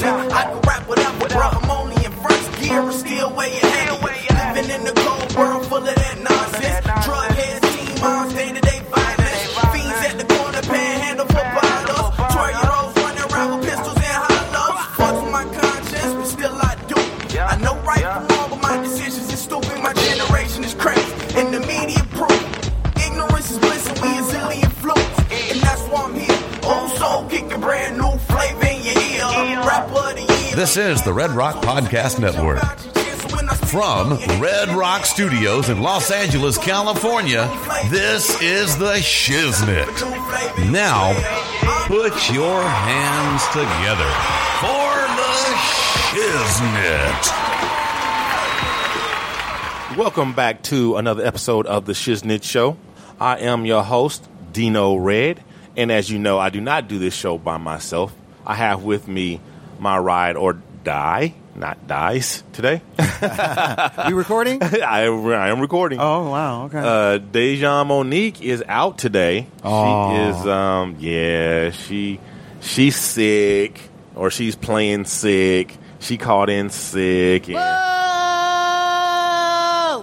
Hesitates. I can rap whatever, bro. I'm only in first gear, but still way ahead. This is the Red Rock Podcast Network. From Red Rock Studios in Los Angeles, California, this is the Shiznit. Now, put your hands together for the Shiznit. Welcome back to another episode of the Shiznit Show. I am your host, Dino Red, and as you know, I do not do this show by myself. I have with me my ride or die, not dies today. You recording? I, I am recording. Oh wow, okay. Uh, Dejan Monique is out today. Aw. She is, um, yeah, she she's sick or she's playing sick. She called in sick. and-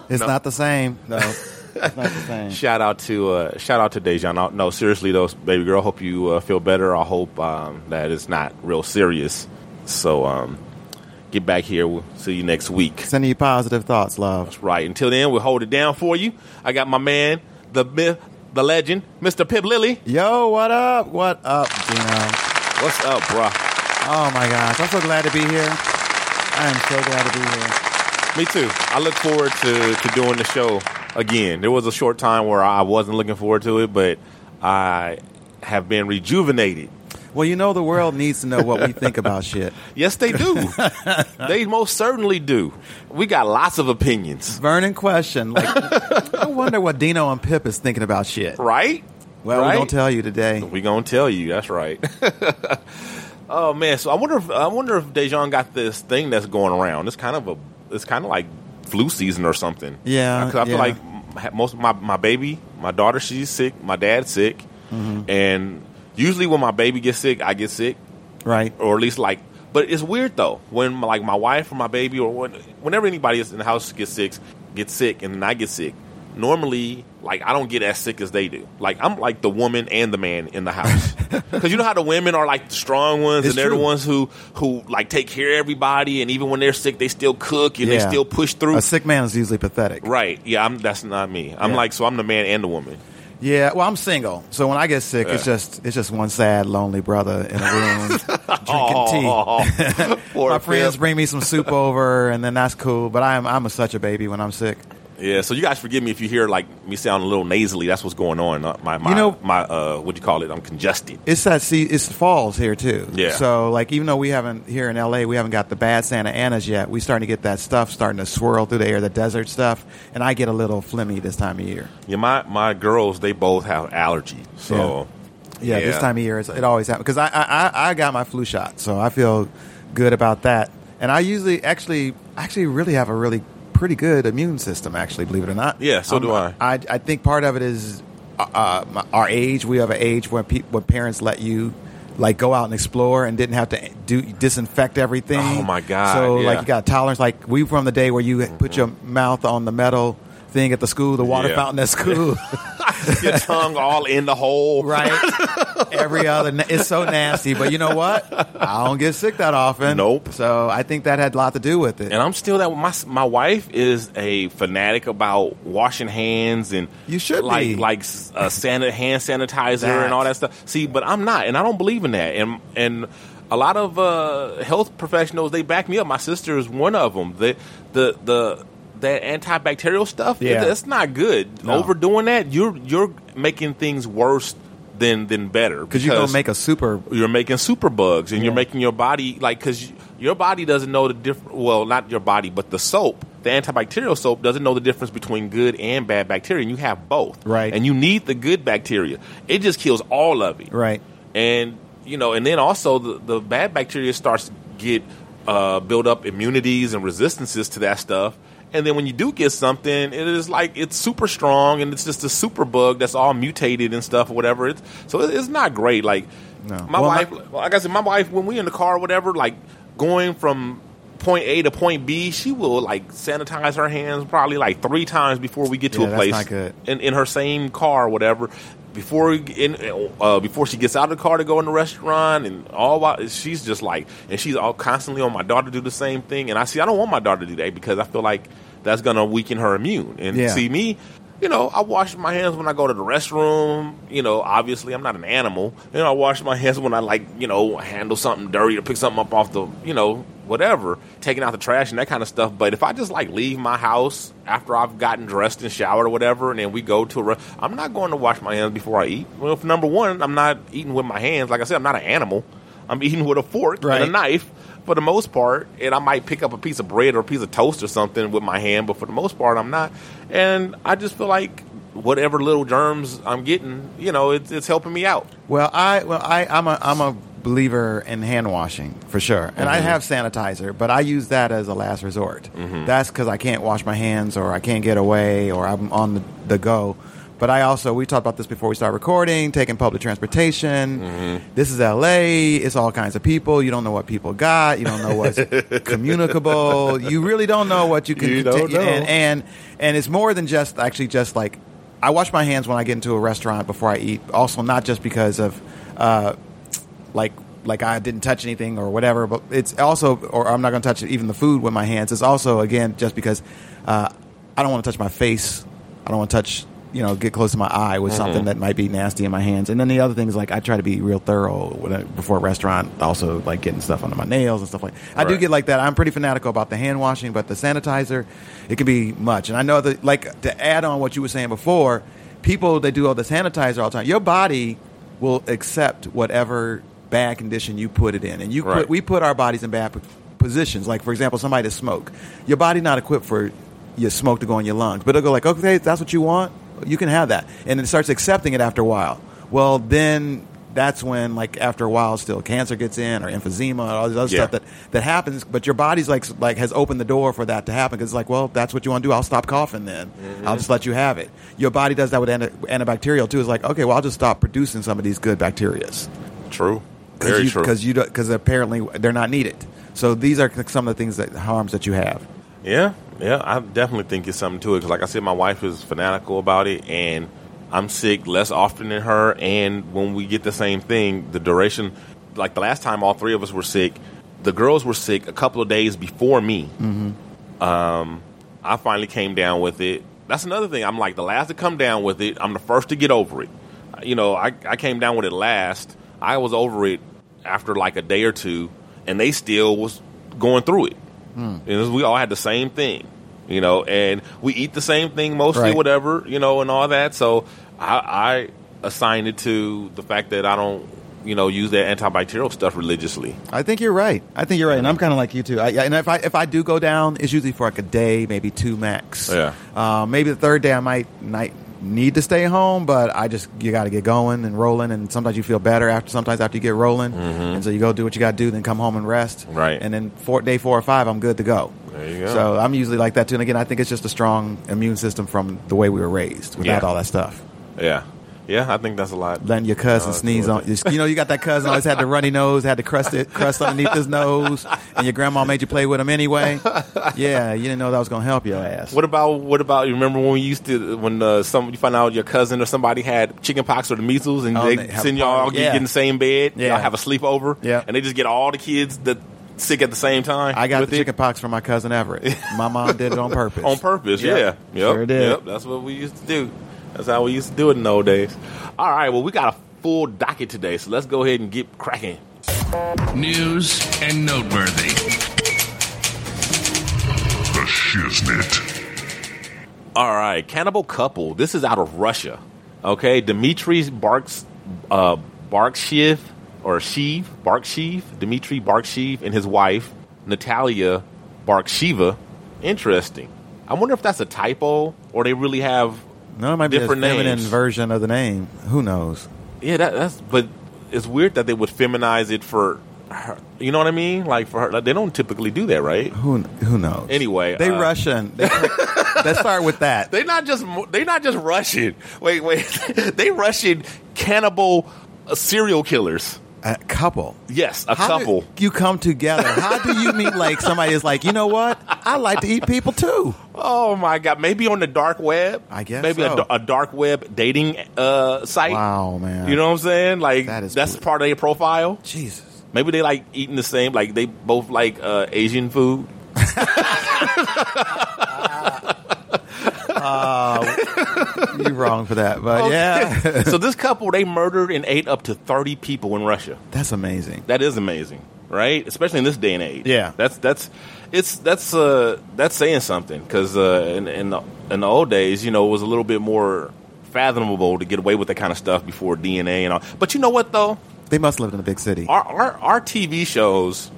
it's no. not the same. No, it's not the same. Shout out to uh, shout out to Dejan. No, no, seriously though, baby girl. Hope you uh, feel better. I hope um, that it's not real serious. So um, get back here. We'll see you next week. Sending you positive thoughts, love. Right. Until then, we'll hold it down for you. I got my man, the myth, the legend, Mr. Pip Lilly. Yo, what up? What up, Gino? What's up, bruh? Oh my gosh, I'm so glad to be here. I am so glad to be here. Me too. I look forward to, to doing the show again. There was a short time where I wasn't looking forward to it, but I have been rejuvenated. Well, you know the world needs to know what we think about shit. Yes, they do. they most certainly do. We got lots of opinions, Vernon question, like, I wonder what Dino and Pip is thinking about shit. right? Well, right? we're gonna tell you today. We're gonna tell you. That's right. oh man, so I wonder if I wonder if Dejan got this thing that's going around. It's kind of a it's kind of like flu season or something. Yeah, because I feel yeah. like most of my my baby, my daughter, she's sick. My dad's sick, Mm-hmm. and usually when my baby gets sick, I get sick, Right? or at least like. But it's weird though when like my wife or my baby or when, whenever anybody is in the house gets sick, gets sick, and then I get sick. Normally, like I don't get as sick as they do. Like I'm like the woman and the man in the house because you know how the women are like the strong ones, It's and they're the ones who who like take care of everybody, and even when they're sick, they still cook and they still push through. A sick man is usually pathetic. Right? Yeah, I'm. That's not me. I'm Yeah. like so. I'm the man and the woman. Yeah, well, I'm single, so when I get sick, it's just it's just one sad, lonely brother in a room drinking tea. Oh, My friends bring me some soup over, and then that's cool. But I'm I'm a, such a baby when I'm sick. Yeah, so you guys forgive me if you hear like me sound a little nasally. That's what's going on. Uh, My, my, You know- my, uh, what do you call it? I'm congested. It's that see, it's falls here too. Yeah. So like, even though we haven't here in LA, we haven't got the bad Santa Anas yet. We starting to get that stuff starting to swirl through the air, the desert stuff, and I get a little flimmy this time of year. Yeah, my my girls they both have allergies, so Yeah, this time of year it's, it always happens because I, I I- I got my flu shot, so I feel good about that. And I usually actually actually really have a really pretty good immune system. Actually, believe it or not. Yeah, so do I. I I think part of it is uh, uh, my- our age. We have an age where people, where parents let you. Like go out and explore and didn't have to do disinfect everything. Oh, my God, So yeah. like you got tolerance. Like we from the day where you put your mouth on the metal thing at the school, the water Yeah. fountain at school. your tongue all in the hole. right? Every other, na- it's so nasty. But you know what? I don't get sick that often. Nope. So I think that had a lot to do with it. And I'm still that. My my wife is a fanatic about washing hands and You should like be. like uh, sanit- hand sanitizer and all that stuff. See, but I'm not, and I don't believe in that. And and a lot of uh, health professionals they back me up. My sister is one of them. The the the that antibacterial stuff, Yeah. that's not good. No. Overdoing that, you're you're making things worse then then better because you're gonna make a super. you're making super bugs and you're making your body like because your body doesn't know the difference well not your body but the soap the antibacterial soap doesn't know the difference between good and bad bacteria and you have both Right. and you need the good bacteria it just kills all of it Right. and you know and then also the, the bad bacteria starts to get uh, build up immunities and resistances to that stuff and then when you do get something it is like it's super strong and it's just a super bug that's all mutated and stuff or whatever it's so it- it's not great like No. my Well, wife my- well, like I said, my wife, when we in the car or whatever, like going from point A to point B, she will like sanitize her hands probably like three times before we get to Yeah, a place. In, in her same car or whatever. Before in, uh, before she gets out of the car to go in the restaurant and all, while she's just like, and she's all constantly on my daughter to do the same thing. And I see, I don't want my daughter to do that because I feel like that's gonna weaken her immune. And Yeah. see me, you know, I wash my hands when I go to the restroom. You know, obviously I'm not an animal. You know, I wash my hands when I like, you know, handle something dirty or pick something up off the, you know, whatever, taking out the trash and that kind of stuff. But if I just like leave my house after I've gotten dressed and showered or whatever, and then we go to a, re- I'm not going to wash my hands before I eat. Well, for number one, I'm not eating with my hands. Like I said, I'm not an animal. I'm eating with a fork and a knife for the most part, and I might pick up a piece of bread or a piece of toast or something with my hand, but for the most part, I'm not. And I just feel like whatever little germs I'm getting, you know, it's, it's helping me out. Well, I well I I'm a I'm a believer in hand washing for sure, and I mm-hmm. have sanitizer, but I use that as a last resort. Mm-hmm. That's because I can't wash my hands, or I can't get away, or I'm on the, the go. But I also we talked about this before we start recording. Taking public transportation. This is L.A. It's all kinds of people. You don't know what people got. You don't know what's communicable. You really don't know what you can. You don't know. And, and and it's more than just actually just like I wash my hands when I get into a restaurant before I eat. Also, not just because of uh, like like I didn't touch anything or whatever, but it's also or I'm not going to touch even the food with my hands. It's also again just because uh, I don't want to touch my face. I don't want to touch you know get close to my eye with mm-hmm. something that might be nasty in my hands. And then the other thing is like I try to be real thorough I, before a restaurant. Also like getting stuff under my nails and stuff like. I do get like that. I'm pretty fanatical about the hand washing, but the sanitizer it can be much. And I know that like to add on what you were saying before, people they do all the sanitizer all the time. Your body will accept whatever bad condition you put it in, and you Right. put we put our bodies in bad positions. Like for example, somebody that smoke, your body not equipped for your smoke to go in your lungs, but it'll go like, okay, that's what you want, you can have that, and it starts accepting it after a while. Well, then that's when like after a while, still cancer gets in or emphysema or all this other Yeah. stuff that that happens. But your body's like like has opened the door for that to happen because it's like, well, that's what you want to do. I'll stop coughing then. Mm-hmm. I'll just let you have it. Your body does that with anti- antibacterial too. It's like, okay, well, I'll just stop producing some of these good bacterias True. Very you, true. because you because apparently they're not needed. So these are some of the things that harms that you have. Yeah, yeah, I definitely think it's something to it. Because, like I said, my wife is fanatical about it, and I'm sick less often than her. And when we get the same thing, the duration, like the last time all three of us were sick, the girls were sick a couple of days before me. Um, I finally came down with it. That's another thing. I'm like the last to come down with it. I'm the first to get over it. You know, I, I came down with it last. I was over it after like a day or two, and they still was going through it. And we all had the same thing, you know, and we eat the same thing mostly, Right. whatever, you know, and all that. So I, I assigned it to the fact that I don't, you know, use that antibacterial stuff religiously. I think you're right. I think you're right, and I'm kind of like you too. I, and if I if I do go down, it's usually for like a day, maybe two max. Yeah. Uh, maybe the third day I might might need to stay home, but I just you got to get going and rolling, and sometimes you feel better after. Sometimes after you get rolling, and so you go do what you got to do, then come home and rest. Mm-hmm. Right. And then four, day four or five, I'm good to go. There you go. So I'm usually like that too. And again, I think it's just a strong immune system from the way we were raised without Yeah. all that stuff. Yeah. Yeah, I think that's a lot. letting your cousin Uh, sneeze on you. You know, you got that cousin always had the runny nose, had the crust it, crust underneath his nose, and your grandma made you play with him anyway. Yeah, you didn't know that was going to help your ass. What about what about you remember when we used to when uh, some you find out your cousin or somebody had chicken pox or the measles and Oh, they they send y'all all get, Yeah. get in the same bed, Yeah. y'all have a sleepover, Yeah. and they just get all the kids that sick at the same time. I got the chicken pox from my cousin Everett. My mom did it on purpose. on purpose. Yep. Yeah, yep, Sure did. Yep, that's what we used to do. That's how we used to do it in those days. All right, well we got a full docket today, so let's go ahead and get cracking. News and noteworthy. The Shiznit. All right, cannibal couple. This is out of Russia. Okay, Dmitry Barks uh, Barksheev or Sheev, Barksheev, Dmitry Barksheev, and his wife Natalia Barksheva. Interesting. I wonder if that's a typo or they really have No, it might be a different feminine names. version of the name. Who knows? Yeah, that, that's but it's weird that they would feminize it for her. You know what I mean? Like for her, like, they don't typically do that, right? Who who knows? Anyway, they uh, Russian. They, let's start with that. They're not just they're not just Russian. Wait, wait, they Russian cannibal uh, serial killers. A couple. Yes, a How couple. do you come together? How do you meet like somebody is like, you know what? I like to eat people too. Oh my god! Maybe on the dark web. I guess maybe a so. da- a, dark web dating uh, site. Wow, man. You know what I'm saying? Like That is that's weird. part of their profile. Jesus. Maybe they like eating the same. Like they both like uh, Asian food. You're wrong for that, but yeah, so this couple they murdered and ate up to 30 people in Russia. that's amazing. That is amazing, right? Especially in this day and age. Yeah. that's that's it's that's uh that's saying something because uh, in in the, in the old days, you know, it was a little bit more fathomable to get away with that kind of stuff before DNA and all. But you know what though, They must lived in a big city. our our, our TV shows.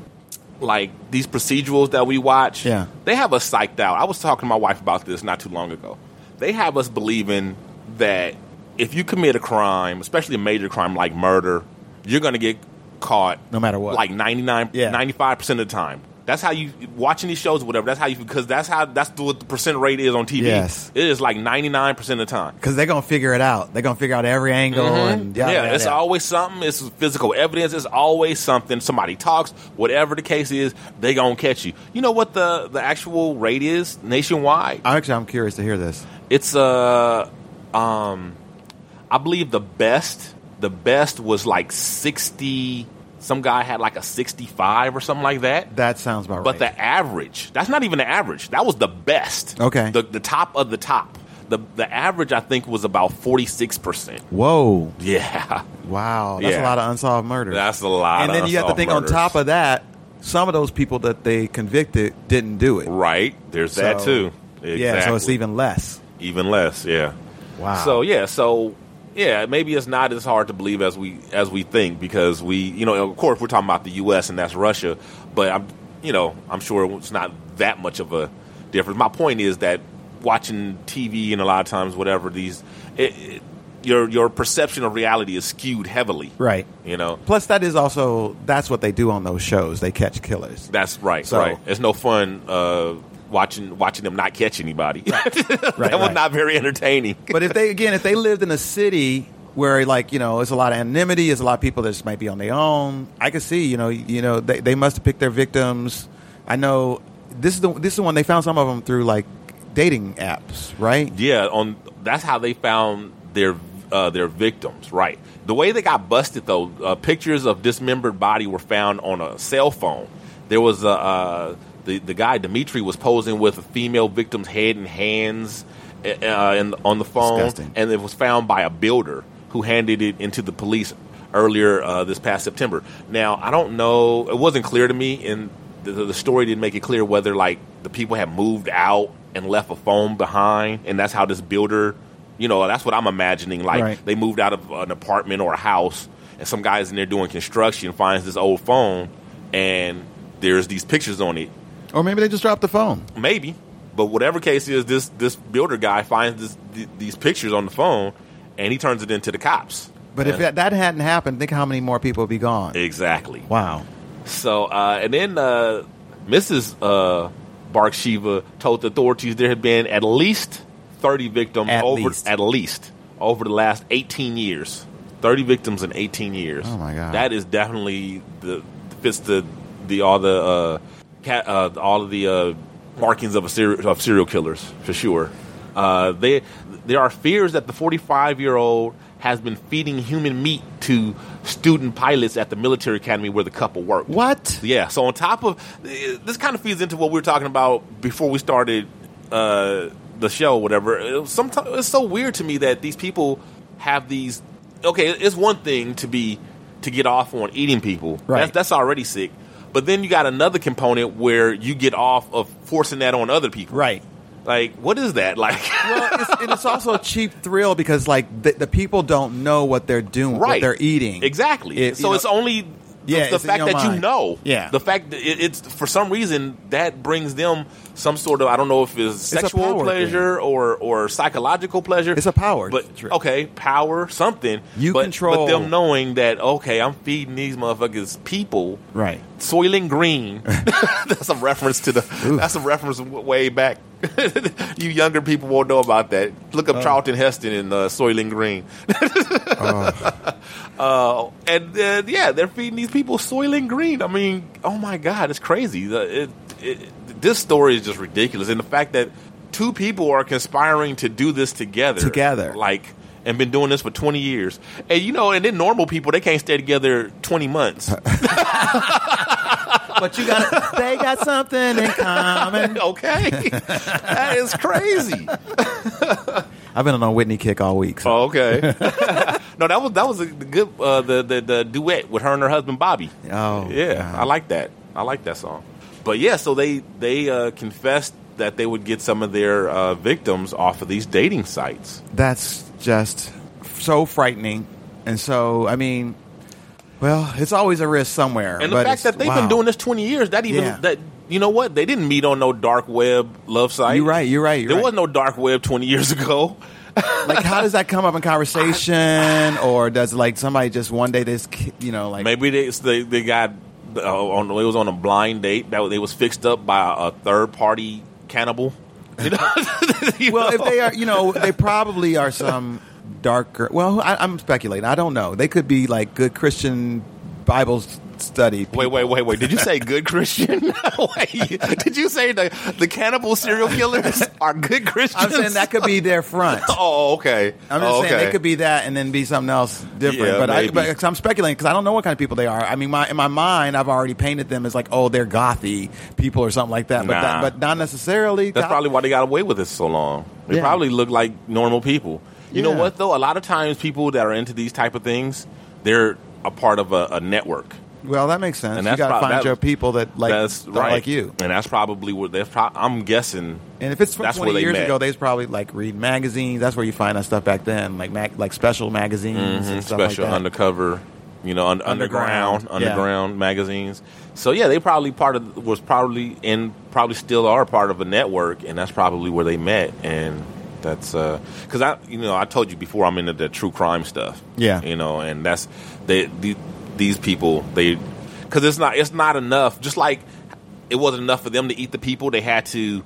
Like these procedurals that we watch, Yeah. they have us psyched out. I was talking to my wife about this not too long ago. They have us believing that if you commit a crime, especially a major crime like murder, you're going to get caught No matter what. Like 99, Yeah. 95% of the time. That's how you watching these shows or whatever. That's how you because that's how that's the, what the percent rate is on TV. Yes. It is like 99% of the time. Because they're gonna figure it out. They're gonna figure out every angle and yada, Mm-hmm. yeah, yada, it's yada. always something. It's physical evidence. It's always something. Somebody talks, whatever the case is, they gonna catch you. You know what the the actual rate is nationwide? Actually, I'm curious to hear this. It's uh, um, I believe the best the best was like sixty. Some guy had like a sixty-five or something like that. That sounds about But right. But the average, that's not even the average. That was the best. Okay. The the top of the top. The the average I think was about forty-six percent. Whoa, Yeah. wow, that's a lot of unsolved murders. That's a lot And then you have to think murders. on top of that, some of those people that they convicted didn't do it. Right. There's that too. Exactly. Yeah, so it's even less. even less. Yeah. Wow. So yeah. So yeah, maybe it's not as hard to believe as we as we think because we, you know, of course we're talking about the U.S. and that's Russia, but I'm, you know, I'm sure it's not that much of a difference. My point is that watching TV and a lot of times whatever these, it, it, your your perception of reality is skewed heavily. Right. You know. Plus, that is also that's what they do on those shows. They catch killers. That's right. So- right. It's no fun uh, watching watching them not catch anybody. that was right. not very entertaining. But if they again, if they lived in a city where like you know, it's a lot of anonymity, it's a lot of people that just might be on their own. I could see, you know, you know, they, they must have picked their victims. I know this is the this is the one they found some of them through like dating apps, right? Yeah, on that's how they found their uh, their victims. Right. The way they got busted though, uh, pictures of dismembered body were found on a cell phone. There was a uh, the the guy Dimitri was posing with a female victim's head and hands uh, in, on the phone, Disgusting. and it was found by a builder who handed it into the police earlier uh, this past September. Now I don't know; it wasn't clear to me, and the, the story didn't make it clear whether like the people had moved out and left a phone behind, and that's how this builder, you know, that's what I'm imagining. Like Right. they moved out of an apartment or a house, and some guys in there doing construction finds this old phone, and there's these pictures on it. Or maybe they just dropped the phone. Maybe, but whatever case is, this this builder guy finds this, th- these pictures on the phone, and he turns it into the cops. But if And- that, that hadn't happened, think how many more people would be gone. exactly. Wow. So, uh, and then uh, Mrs. Uh, Barkshiva told the authorities there had been at least 30 victims At over least. at least over the last 18 years. 30 victims in 18 years. Oh, my God. That is definitely the fits the the all the uh, uh, all of the uh, markings of a serial of serial killers for sure. Uh, they there are fears that the 45 year old has been feeding human meat to student pilots at the military academy where the couple worked. What? Yeah. So on top of this, kind of feeds into what we were talking about before we started uh, the show. Whatever. Sometimes it's so weird to me that these people have these. Okay, it's one thing to be to get off on eating people. Right. That's, that's already sick. But then you got another component where you get off of forcing that on other people. Right. Like, what is that? Like, well, it's, and it's also a cheap thrill because like the, the people don't know what they're doing, right. what right? they're eating. Exactly. It- so you it's only the, Yeah, the it's fact your that you know. Yeah. The fact that it, it's for some reason that brings them some sort of I don't know if it's sexual power pleasure or or psychological pleasure. It's a power But trip. okay, power something. You but, control- But them knowing that okay, I'm feeding these motherfuckers people. right. Soylent Green. that's a reference to the. That's a reference way back. you younger people won't know about that. Look up Charlton Heston and uh, Soylent Green. uh, and uh, yeah, they're feeding these people Soylent Green. I mean, oh my God, it's crazy. The- It, it, this story is just ridiculous, and the fact that two people are conspiring to do this together, Together. like. And been doing this for twenty years, and you know, and then normal people they can't stay together twenty months. But you got they got something in common. okay, that is crazy. I've been on a Whitney kick all week. So. Oh, okay. no, that was that was a good uh, the, the the duet with her and her husband Bobby. Oh, yeah, God. I like that. I like that song. But yeah, so they they uh, confessed that they would get some of their uh, victims off of these dating sites. That's just so frightening. And so, I mean, well, it's always a risk somewhere. And the fact that they've wow. been doing this twenty years, that even Yeah. that you know what they didn't meet on no dark web love site. You're right. You're right. You're there right. was no dark web twenty years ago. like, how does that come up in conversation, or does like somebody just one day this, you know, like Maybe they they, they got uh, on it was on a blind date that they was fixed up by a third party cannibal. You know? Well, if they are, you know, they probably are some darker. Well, I, I'm speculating. I don't know. They could be like good Christian Bible s- study. Wait, people. wait, wait, wait. Did you say good Christian? wait, did you say the the cannibal serial killers are good Christians? I'm saying that could be their front. Oh, okay. I'm just oh, saying okay. they could be that and then be something else different. Yeah, but, I, maybe. but 'cause I'm speculating because I don't know what kind of people they are. I mean, my, in my mind, I've already painted them as like, oh, they're gothy people or something like that. But that, but not necessarily. That's probably why they got away with this so long. They Yeah. probably look like normal people. You know what though? A lot of times, people that are into these type of things, they're a part of a, a network. Well, that makes sense. And you got to prob- find that- your people that like that's right, like you. and that's probably what they're. Pro- I'm guessing. And if it's from That's 20 where they years met. ago, they was probably like read magazines. That's where you find that stuff back then, like mag- like special magazines and mm-hmm. stuff special like that. undercover, you know, un- underground, Underground, yeah. underground magazines. So yeah, they probably part of was probably and probably still are part of a network, and that's probably where they met. And that's uh, because I, you know, I told you before I'm into the true crime stuff. Yeah. you know, and that's they the, these people they because it's not it's not enough. Just like it wasn't enough for them to eat the people, they had to.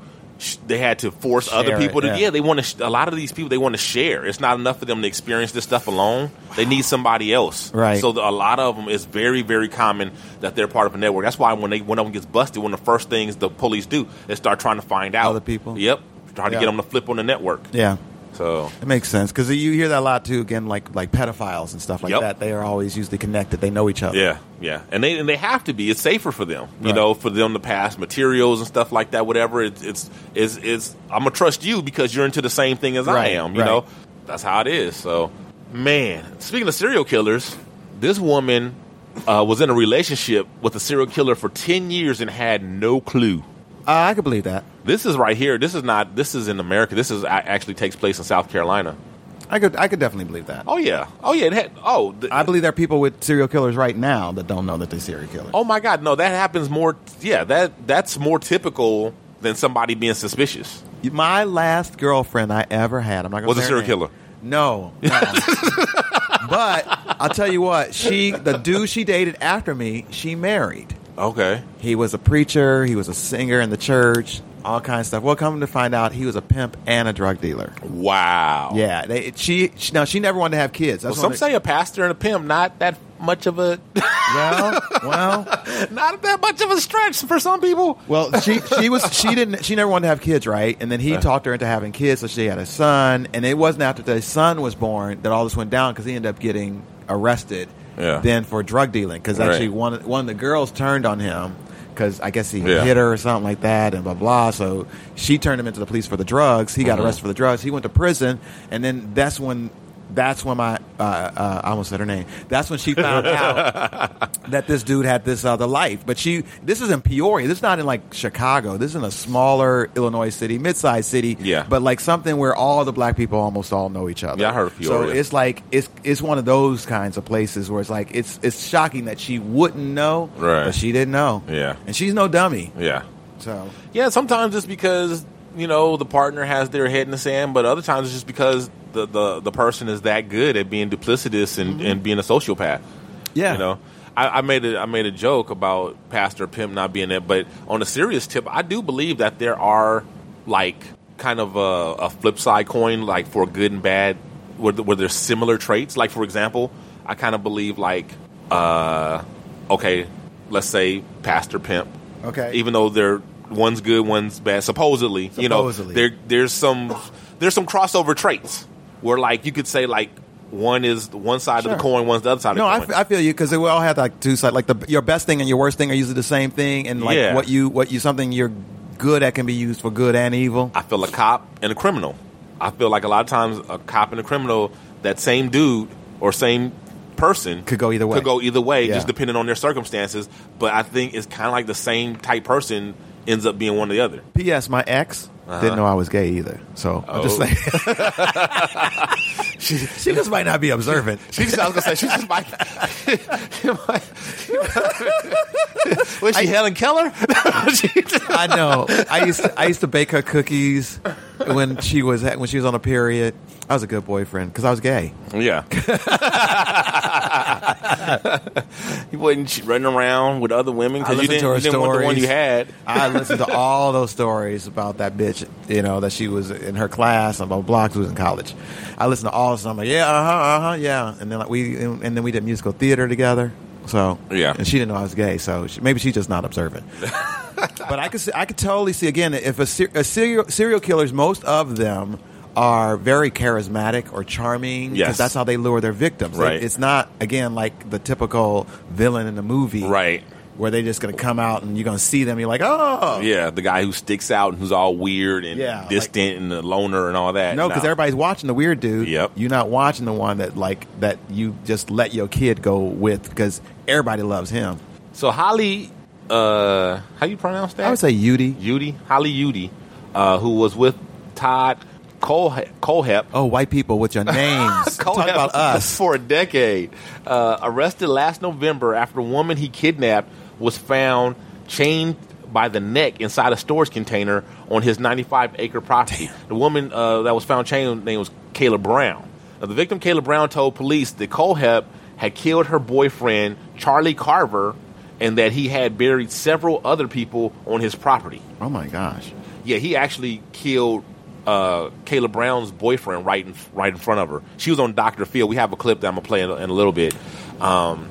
They had to force Share other it, people to yeah. yeah. They want to. Sh- a lot of these people they want to share. It's not enough for them to experience this stuff alone. They need somebody else. Right. So the, a lot of them is very very common that they're part of a network. That's why when they when one gets busted, one of the first things the police do is start trying to find out Other people? Yep. Try to get them to flip on the network. yeah, So it makes sense because you hear that a lot too. Again, like like pedophiles and stuff like Yep. that. They are always usually connected. They know each other. Yeah, yeah, and they and they have to be. It's safer for them, you Right. know, for them to pass materials and stuff like that. Whatever. It's it's is is I'm gonna trust you because you're into the same thing as I am. You right. know, that's how it is. So, man, speaking of serial killers, this woman uh, was in a relationship with a serial killer for ten years and had no clue. Uh, I could believe that. This is right here. This is not. This is in America. This is actually takes place in South Carolina. I could I could definitely believe that. Oh yeah. Oh yeah. It had, oh. The, I believe there are people with serial killers right now that don't know that they're serial killers. Oh my God, no, that happens more. Yeah, that that's more typical than somebody being suspicious. My last girlfriend I ever had, I'm not going Was a serial killer. No, no. but I'll tell you what, she the dude she dated after me, she married. Okay. He was a preacher, he was a singer in the church, all kinds of stuff. Well, come to find out, he was a pimp and a drug dealer. Wow. Yeah, they, she, she now she never wanted to have kids. Well, That's some one of say a pastor and a pimp not that much of a well, well, not that much of a stretch for some people. Well, she she was she didn't she never wanted to have kids, right? And then he uh-huh. talked her into having kids, so she had a son. And it wasn't after the son was born that all this went down because he ended up getting arrested. Yeah. Then for drug dealing because Right. actually one of- one of the girls turned on him because I guess he Yeah. hit her or something like that and blah blah. So she turned him into the police for the drugs. He got Mm-hmm. arrested for the drugs. He went to prison, and then that's when that's when my uh, uh, I almost said her name. That's when she found out that this dude had this other life. But she, this is in Peoria. This is not in like Chicago. This is in a smaller Illinois city, mid-sized city. Yeah. But like something where all the black people almost all know each other. Yeah, I heard of So it's like it's it's one of those kinds of places where it's like it's it's shocking that she wouldn't know, Right. But she didn't know. Yeah. And she's no dummy. Yeah. So Yeah, sometimes it's because you know the partner has their head in the sand, but other times it's just because the the, the person is that good at being duplicitous and, and being a sociopath. Mm-hmm. yeah, You know, I, I made a I made a joke about Pastor Pimp not being there, but on a serious tip, I do believe that there are like kind of a, a flip side coin, like for good and bad, where, where there's similar traits. Like for example, I kind of believe like, uh, okay, let's say Pastor Pimp, Okay. even though they're one's good, one's bad, supposedly, you know, there there's some there's some crossover traits where like you could say like. One is one side Sure. of the coin, one's the other side No, of the coin. f- I feel you because we all have like two sides. Like the your best thing and your worst thing are usually the same thing, and like Yeah. what you what you something you're good at can be used for good and evil. I feel a cop and a criminal. I feel like a lot of times a cop and a criminal, that same dude or same person Could go either way. Could go either way, Yeah. just depending on their circumstances. But I think it's kind of like the same type person ends up being one or the other. P.S. My ex didn't know I was gay either, so I'm just oh. like, she, she just might not be observant. She just, I was gonna say, she just might. was she Helen Keller? I know. I used to, I used to bake her cookies when she was when she was on a period. I was a good boyfriend because I was gay. yeah. you wasn't running around with other women I because you listened didn't, to her you didn't want the one stories. you had. I listened to all those stories about that bitch, you know, that she was in her class and blah blah blah. 'cause we was in college. I listened to all of them. I'm like, yeah, uh huh, uh huh, yeah. And then like we and then we did musical theater together. So Yeah. and she didn't know I was gay. So she, maybe she's just not observant. but I could see, I could totally see again if a, ser- a serial serial killers, most of them are very charismatic or charming because Yes. that's how they lure their victims. It- Right. it's not again like the typical villain in the movie, Right. Where they're just going to come out and you're going to see them. You're like, oh, Yeah, the guy who sticks out and who's all weird and Yeah, distant and a loner and all that. No, because Nah. everybody's watching the weird dude. Yep. You're not watching the one that like that you just let your kid go with because everybody loves him. So Holly, uh, how you pronounce that? I would say Yudi. Yudi, Holly Yudi, uh, who was with Todd Cole Kohlhepp. Oh, white people with your names. Talk about us. for a decade. Uh, arrested last November after a woman he kidnapped was found chained by the neck inside a storage container on his 95 acre property. The woman uh, that was found chained name was Kala Brown. Now, the victim, Kala Brown, told police that Kohlhepp had killed her boyfriend, Charlie Carver, and that he had buried several other people on his property. Oh my gosh. Yeah, he actually killed uh, Kala Brown's boyfriend right in right in front of her. She was on Doctor Phil. We have a clip that I'm gonna play in, a- in a little bit, um,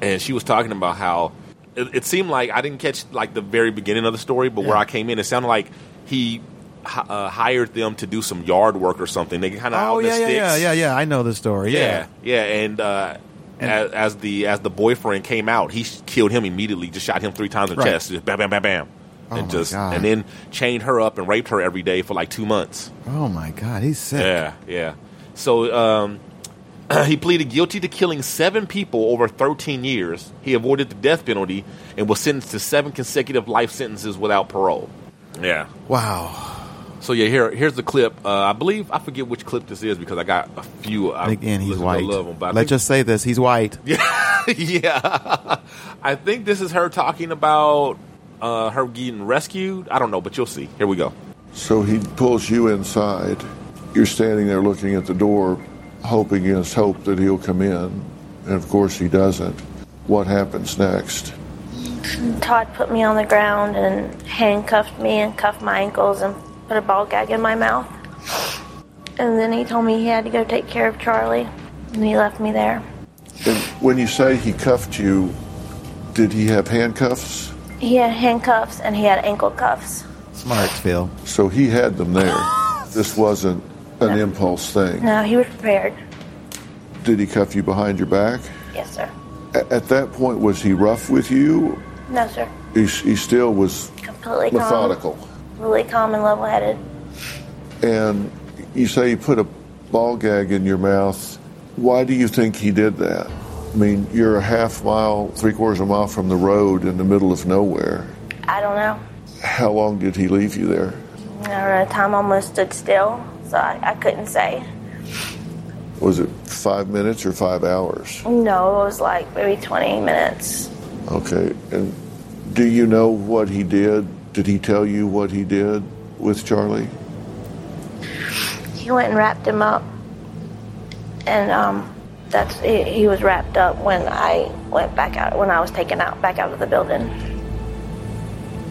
and she was talking about how it, it seemed like I didn't catch like the very beginning of the story, but where I came in, it sounded like he uh, hired them to do some yard work or something. They kind of Oh out in the yeah, yeah, sticks. yeah, yeah, yeah. I know the story. Yeah, Yeah. yeah, and, uh, And- as, as the as the boyfriend came out, he killed him immediately. Just shot him three times in the Right. chest, just bam, bam, bam, bam, and my just God. and then chained her up and raped her every day for like two months. Oh my god, he's sick. Yeah, yeah. So um, he pleaded guilty to killing seven people over 13 years. He avoided the death penalty and was sentenced to seven consecutive life sentences without parole. Yeah. Wow. So yeah, here here's the clip. Uh, I believe I forget which clip this is because I got a few. I Again, he's white. lot of but Let's think- just say this: he's white. Yeah, yeah. I think this is her talking about uh, her getting rescued. I don't know, but you'll see. Here we go. So he pulls you inside. You're standing there looking at the door, hoping against hope that he'll come in. And of course, he doesn't. What happens next? Todd put me on the ground and handcuffed me and cuffed my ankles and put a ball gag in my mouth. And then he told me he had to go take care of Charlie, and he left me there. And when you say he cuffed you, did he have handcuffs? He had handcuffs and he had ankle cuffs. Smart, Phil. So he had them there. This wasn't an impulse thing. No, he was prepared. Did he cuff you behind your back? Yes, sir. A- At that point, was he rough with you? No, sir. He, he still was Completely methodical. calm. Really calm and level headed. And you say he put a ball gag in your mouth. Why do you think he did that? I mean, you're a half mile, three quarters of a mile from the road in the middle of nowhere. I don't know. How long did he leave you there? I don't know. Time almost stood still, so I, I couldn't say. Was it five minutes or five hours? No, it was like maybe 20 minutes. Okay. And do you know what he did? Did he tell you what he did with Charlie? He went and wrapped him up, and um, that's he, he was wrapped up when I went back out when I was taken out back out of the building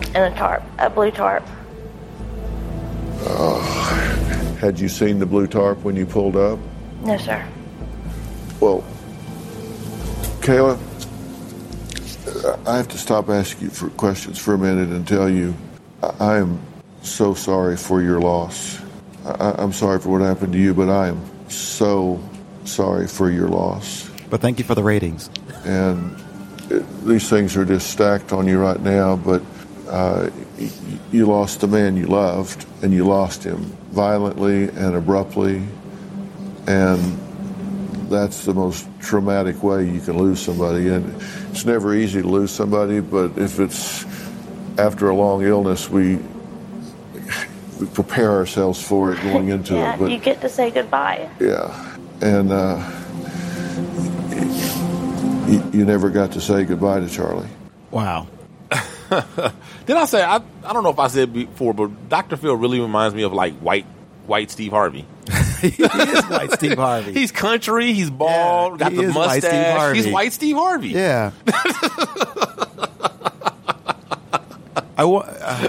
in a tarp, a blue tarp. Had you seen the blue tarp when you pulled up? No, sir. Well, Kala, I have to stop asking you for questions for a minute and tell you I I am so sorry for your loss. I'm sorry for what happened to you, but I am so sorry for your loss. But thank you for the ratings. And it, these things are just stacked on you right now, but uh, you lost the man you loved, and you lost him violently and abruptly, and that's the most traumatic way you can lose somebody. And it's never easy to lose somebody, but if it's after a long illness, we we prepare ourselves for it going into yeah, it. But you get to say goodbye. yeah, and uh, you, you never got to say goodbye to Charlie. Wow. Did I say I? I don't know if I said before, but Dr. Phil really reminds me of like white white Steve Harvey. he is white Steve Harvey. He's country. He's bald. Yeah, got he the is white Steve mustache. Harvey. He's white Steve Harvey. yeah. I wa- uh,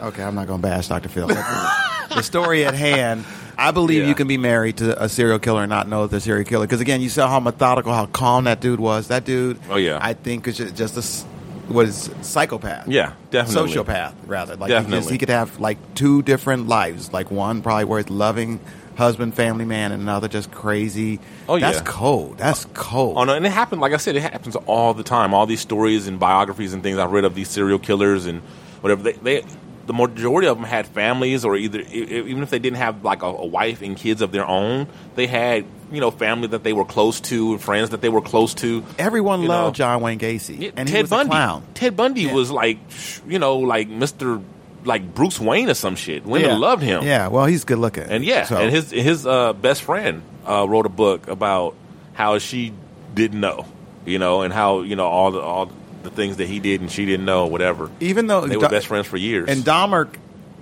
okay, I'm not going to bash Dr. Phil. the story at hand. I believe Yeah. you can be married to a serial killer and not know they're a serial killer. Because again, you saw how methodical, how calm that dude was. That dude. Oh, yeah. I think is ju- just a s- what is psychopath. Yeah, definitely. Sociopath, rather. Like he, just, Definitely. he could have like two different lives. Like one probably where he's loving husband, family man, and another just crazy. Oh, yeah, that's cold. That's cold. Oh no, and it happened. Like I said, it happens all the time. All these stories and biographies and things I've read of these serial killers and whatever. They, they the majority of them had families, or either even if they didn't have like a, a wife and kids of their own, they had you know family that they were close to and friends that they were close to. Everyone loved know. John Wayne Gacy, Yeah, and Ted Bundy. Ted Bundy Yeah. was like, you know, like Mister, like Bruce Wayne or some shit. Women yeah. loved him. Yeah, well, he's good looking, And yeah, So- and his his uh, best friend uh, wrote a book about how she didn't know, you know, and how you know all the all the things that he did and she didn't know, whatever. even though They were best friends for years. And Dahmer,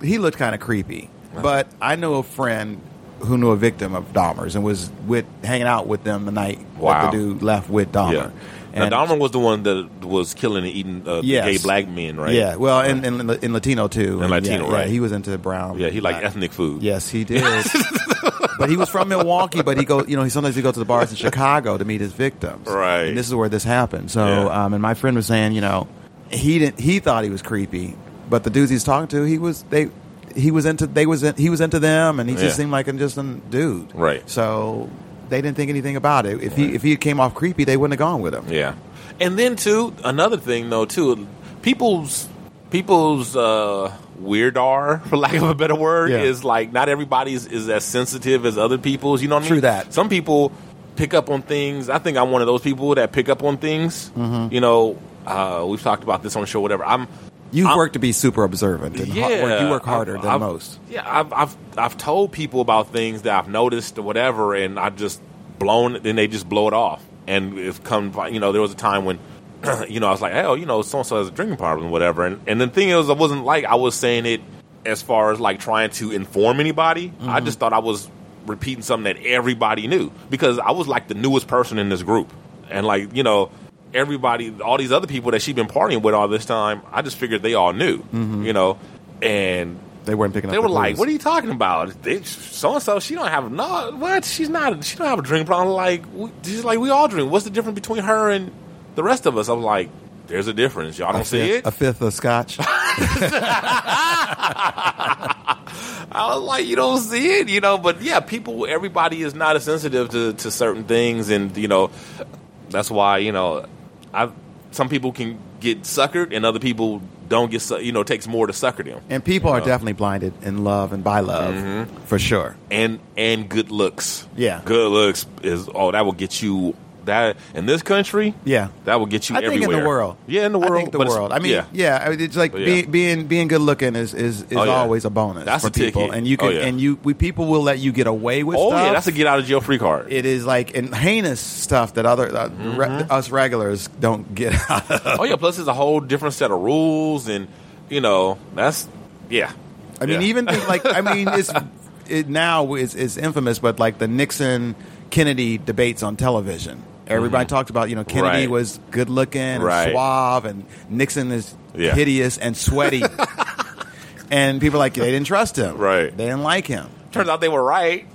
he looked kind of creepy. Uh-huh. But I know a friend who knew a victim of Dahmer's and was with hanging out with them the night Wow. that the dude left with Dahmer. yeah, And now Dahmer was the one that was killing and eating uh, Yes. gay black men, right? Yeah, well, and, and in Latino too. In Latino, yeah, right. Yeah, he was into brown. yeah, he liked ethnic food. Yes, he did. but he was from Milwaukee. But he go, you know, he sometimes he go to the bars in Chicago to meet his victims. Right. And this is where this happened. So, Yeah. um, and my friend was saying, you know, he didn't. He thought he was creepy, but the dudes he's talking to, he was they. He was into they was in, he was into them, and he Yeah. just seemed like a just a dude. Right. So they didn't think anything about it. If he if he came off creepy, they wouldn't have gone with him. Yeah, and then too another thing though too, people's people's uh, weirdar, for lack of a better word, Yeah. is like not everybody is, as sensitive as other people's. You know what I True mean? that. Some people pick up on things. I think I'm one of those people that pick up on things. Mm-hmm. You know, uh, we've talked about this on the show. Whatever. I'm. You've I'm- worked to be super observant. And yeah, you work harder I've- than I've- most. Yeah, I've, I've I've told people about things that I've noticed or whatever, and I just blown. Then they just blow it off, and it's come. You know, there was a time when, you know, I was like, "Hell, you know, so and so has a drinking problem, whatever." And and the thing is, I wasn't like I was saying it as far as like trying to inform anybody. I mm-hmm. just thought I was repeating something that everybody knew because I was like the newest person in this group, and like you know. Everybody, all these other people that she'd been partying with all this time, I just figured they all knew, mm-hmm. you know, and They weren't picking up. they were the like, "What are you talking about? So and so, she don't have no what? She's not. She don't have a drink problem. Like we, she's like we all drink. What's the difference between her and the rest of us?" I'm like, "There's a difference. Y'all don't a see fifth, it." A fifth of scotch. I was like, "You don't see it, you know." But yeah, people, everybody is not as sensitive to to certain things, and you know, that's why you know, I've some people can get suckered, and other people don't get. You know, it takes more to sucker them. And people are Yeah. definitely blinded in love and by love, Mm-hmm. for sure. and and good looks. Yeah. good looks is oh that will get you that in this country. Yeah. that will get you. I think everywhere. in the world. Yeah, in the world. I think the world. I mean, yeah. yeah, it's like yeah. being being being good looking is is, is Oh, yeah. always a bonus That's for a people, ticket. and you can Oh, and you we people will let you get away with Oh stuff. yeah, that's a get out of jail free card. it is like and heinous stuff that other uh, Mm-hmm. us regulars don't get out of. oh yeah, plus it's a whole different set of rules, and you know that's yeah. I mean, even things like I mean, it's it now is is infamous, but like the Nixon Kennedy debates on television. Everybody talked about you know Kennedy Mm-hmm. Right. was good looking and Right. suave, and Nixon is Yeah. hideous and sweaty. and people like they didn't trust him. Right. They didn't like him. Turns out they were right.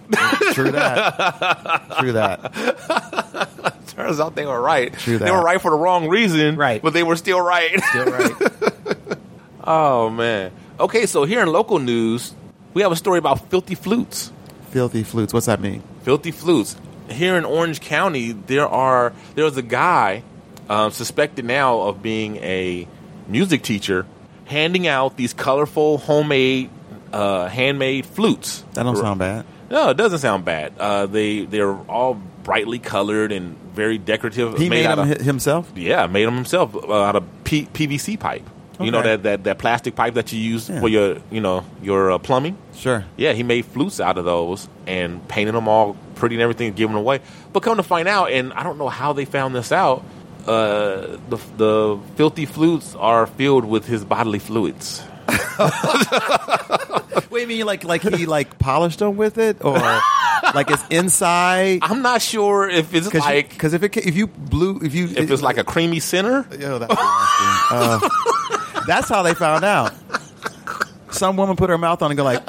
True that. True that. Turns out they were right. True that. They were right for the wrong reason. Right. but they were still right. You're right. oh man. Okay, so here in local news, we have a story about filthy flutes. Filthy flutes. What's that mean? filthy flutes. Here in Orange County, there are there's a guy um, suspected now of being a music teacher, handing out these colorful homemade, uh, handmade flutes. That don't sound bad. No, it doesn't sound bad. Uh, they they're all brightly colored and very decorative. He made, out them of, himself. yeah, made them himself uh, out of P- PVC pipe. You know that, that that plastic pipe that you use Yeah. for your you know your uh, plumbing. Sure. Yeah, he made flutes out of those and painted them all pretty and everything, and giving them away. But come to find out, and I don't know how they found this out. Uh, the the filthy flutes are filled with his bodily fluids. Wait, you mean like like he like polished them with it, or like it's inside? I'm not sure if it's Because like if it if you blew if you if it's like a creamy center. Yo, that's, nasty. Uh, that's how they found out. Some woman put her mouth on and go like,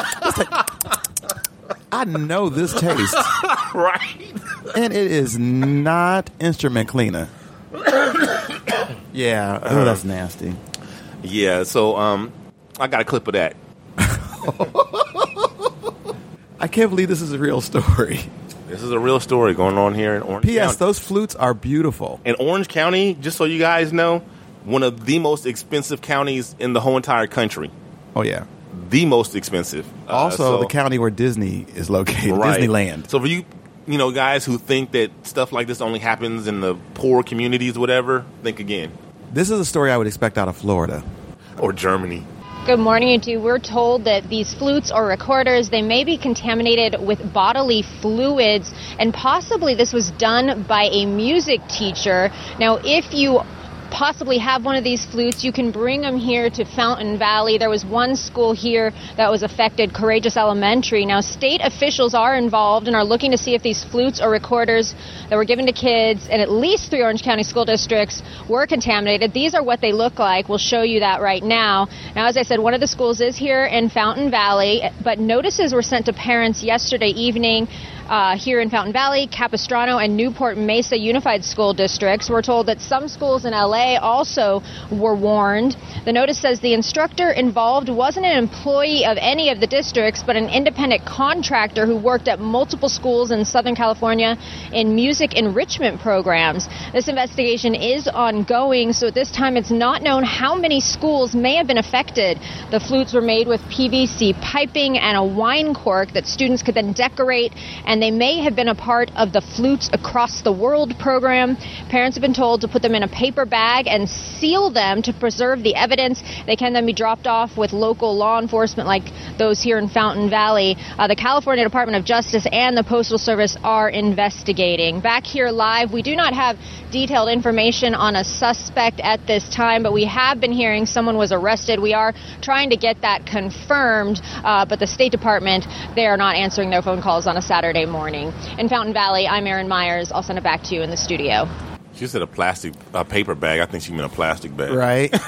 I know this taste, right. and it is not instrument cleaner. yeah, oh, that's nasty. Yeah. So um, I got a clip of that. I can't believe this is a real story. This is a real story going on here in Orange P.S. County. Those flutes are beautiful. in Orange County, just so you guys know, one of the most expensive counties in the whole entire country. Oh yeah. The most expensive. Uh, Also, so- the county where Disney is located, Right. Disneyland. So for you, you know, guys who think that stuff like this only happens in the poor communities, whatever, think again. This is a story I would expect out of Florida. Or Germany. Good morning, you two. We're told that these flutes or recorders, they may be contaminated with bodily fluids, and possibly this was done by a music teacher. Now, if you possibly have one of these flutes, you can bring them here to Fountain Valley. There was one school here that was affected, Courreges Elementary. Now, state officials are involved and are looking to see if these flutes or recorders that were given to kids in at least three Orange County school districts were contaminated. These are what they look like. We'll show you that right now. Now, as I said, one of the schools is here in Fountain Valley, but notices were sent to parents yesterday evening. Uh, here in Fountain Valley, Capistrano, and Newport Mesa Unified School Districts. We're told that some schools in LA also were warned. The notice says the instructor involved wasn't an employee of any of the districts, but an independent contractor who worked at multiple schools in Southern California in music enrichment programs. This investigation is ongoing, so at this time it's not known how many schools may have been affected. The flutes were made with PVC piping and a wine cork that students could then decorate, and they may have been a part of the Flutes Across the World program. Parents have been told to put them in a paper bag and seal them to preserve the evidence. They can then be dropped off with local law enforcement like those here in Fountain Valley. Uh, the California Department of Justice and the Postal Service are investigating. Back here live, we do not have detailed information on a suspect at this time, but we have been hearing someone was arrested. We are trying to get that confirmed, uh, but the State Department, they are not answering their phone calls on a Saturday morning. In Fountain Valley, I'm Erin Myers. I'll send it back to you in the studio. She said a plastic a paper bag. I think she meant a plastic bag. Right?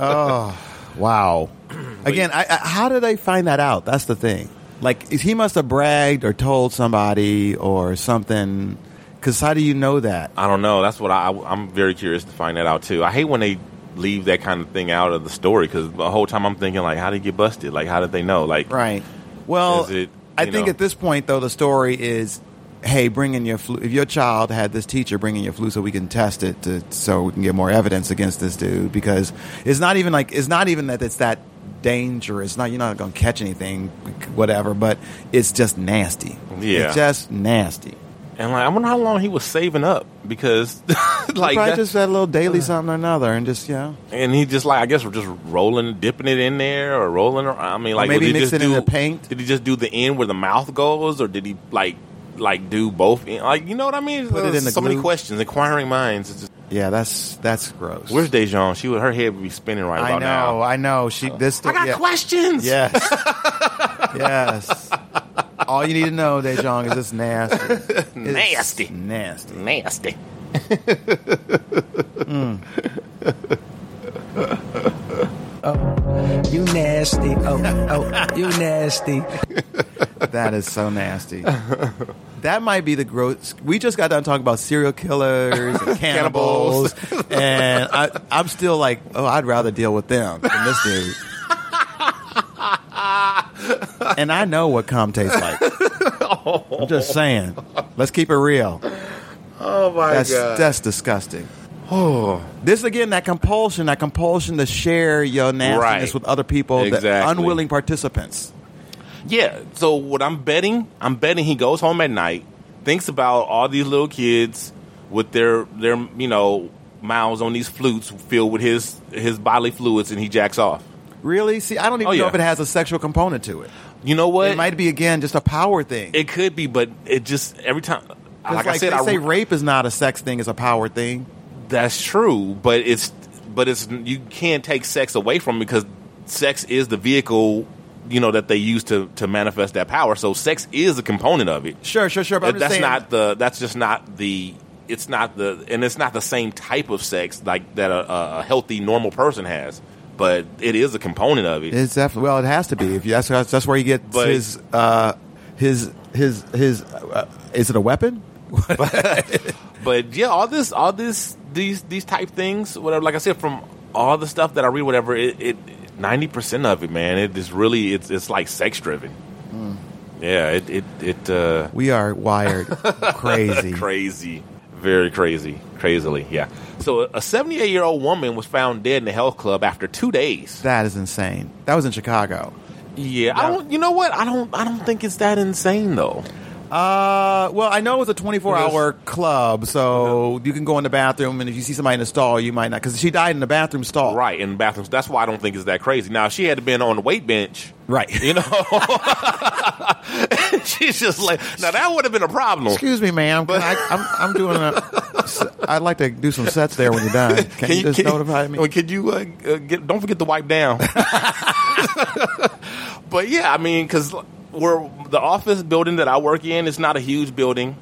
oh, wow. Again, I, I, how did they find that out? That's the thing. Like, he must have bragged or told somebody or something. Because how do you know that? I don't know. That's what I, I'm very curious to find that out too. I hate when they leave that kind of thing out of the story because the whole time I'm thinking like, how did he get busted? Like, how did they know? Like, Right. Well, Is it, I think know- at this point, though, the story is hey, bring in your flu. If your child had this teacher, bring in your flu so we can test it to, so we can get more evidence against this dude because it's not even like it's not even that it's that dangerous. Not you're not going to catch anything, whatever. But it's just nasty. Yeah. it's just nasty. And like, I wonder how long he was saving up because, like, Probably that- just that little daily something or another, and just yeah. and he just like I guess we're just rolling, dipping it in there, or rolling. Around. I mean, like maybe did he mix just it in do, the paint? Did he just do the end where the mouth goes, or did he like like do both? in- Like you know what I mean? Put it in the so many questions, inquiring minds. Just, yeah, that's that's gross. where's Dejong? She would her head would be spinning right now. I about know, now. I know. She this. I got yeah. questions. Yes. yes. All you need to know, Dejong, is it's nasty. It's Nasty. Nasty. Nasty. Hmm. Oh, you nasty. Oh, oh, you nasty. That is so nasty. That might be the gross. We just got done talking about serial killers and cannibals, and I, I'm still like, oh, I'd rather deal with them than this dude. and I know what cum tastes like. I'm just saying. Let's keep it real. Oh my That's that's disgusting. Oh, This again, that compulsion, that compulsion to share your nastiness Right. with other people, the Exactly. unwilling participants. Yeah. So what I'm betting, I'm betting he goes home at night, thinks about all these little kids with their their you know mouths on these flutes filled with his his bodily fluids, and he jacks off. Really? See, I don't even Oh, know yeah. if it has a sexual component to it. You know what? It might be again just a power thing. It could be, but it just every time. Like, like, I said, they I, say rape is not a sex thing; it's a power thing. that's true, but it's but it's you can't take sex away from it because sex is the vehicle you know that they use to to manifest that power. So sex is a component of it. Sure, sure, sure. But I'm just that's saying, not the that's just not the it's not the and it's not the same type of sex like that a, a- a healthy normal person has but it is a component of it It's definitely well. It has to be. If you, that's that's where you get But- his uh, his his his. Uh, is it a weapon? but yeah all this all this these these type things whatever like i said from all the stuff that i read whatever it, it 90% of it man it is really it's it's like sex driven Hmm. yeah it it, it uh We are wired crazy. crazy very crazy crazily yeah so a 78 year old woman was found dead in the health club after two days That is insane. That was in Chicago. Yeah, I don't. You know what? I don't. I don't think it's that insane though. Uh, well, I know it's a 24 hour club, so you can go in the bathroom, and if you see somebody in the stall, you might not, because she died in the bathroom stall. Right in bathrooms. That's why I don't think it's that crazy. Now, if she had been on the weight bench, Right. you know, she's just like now that would have been a problem. Excuse me, ma'am. Can I, I'm, I'm doing a. I'd like to do some sets there when you're done. Can, you just notify me? Well, Could you uh, uh, get? Don't forget to wipe down. but yeah, I mean, because we're the office building that I work in is not a huge building,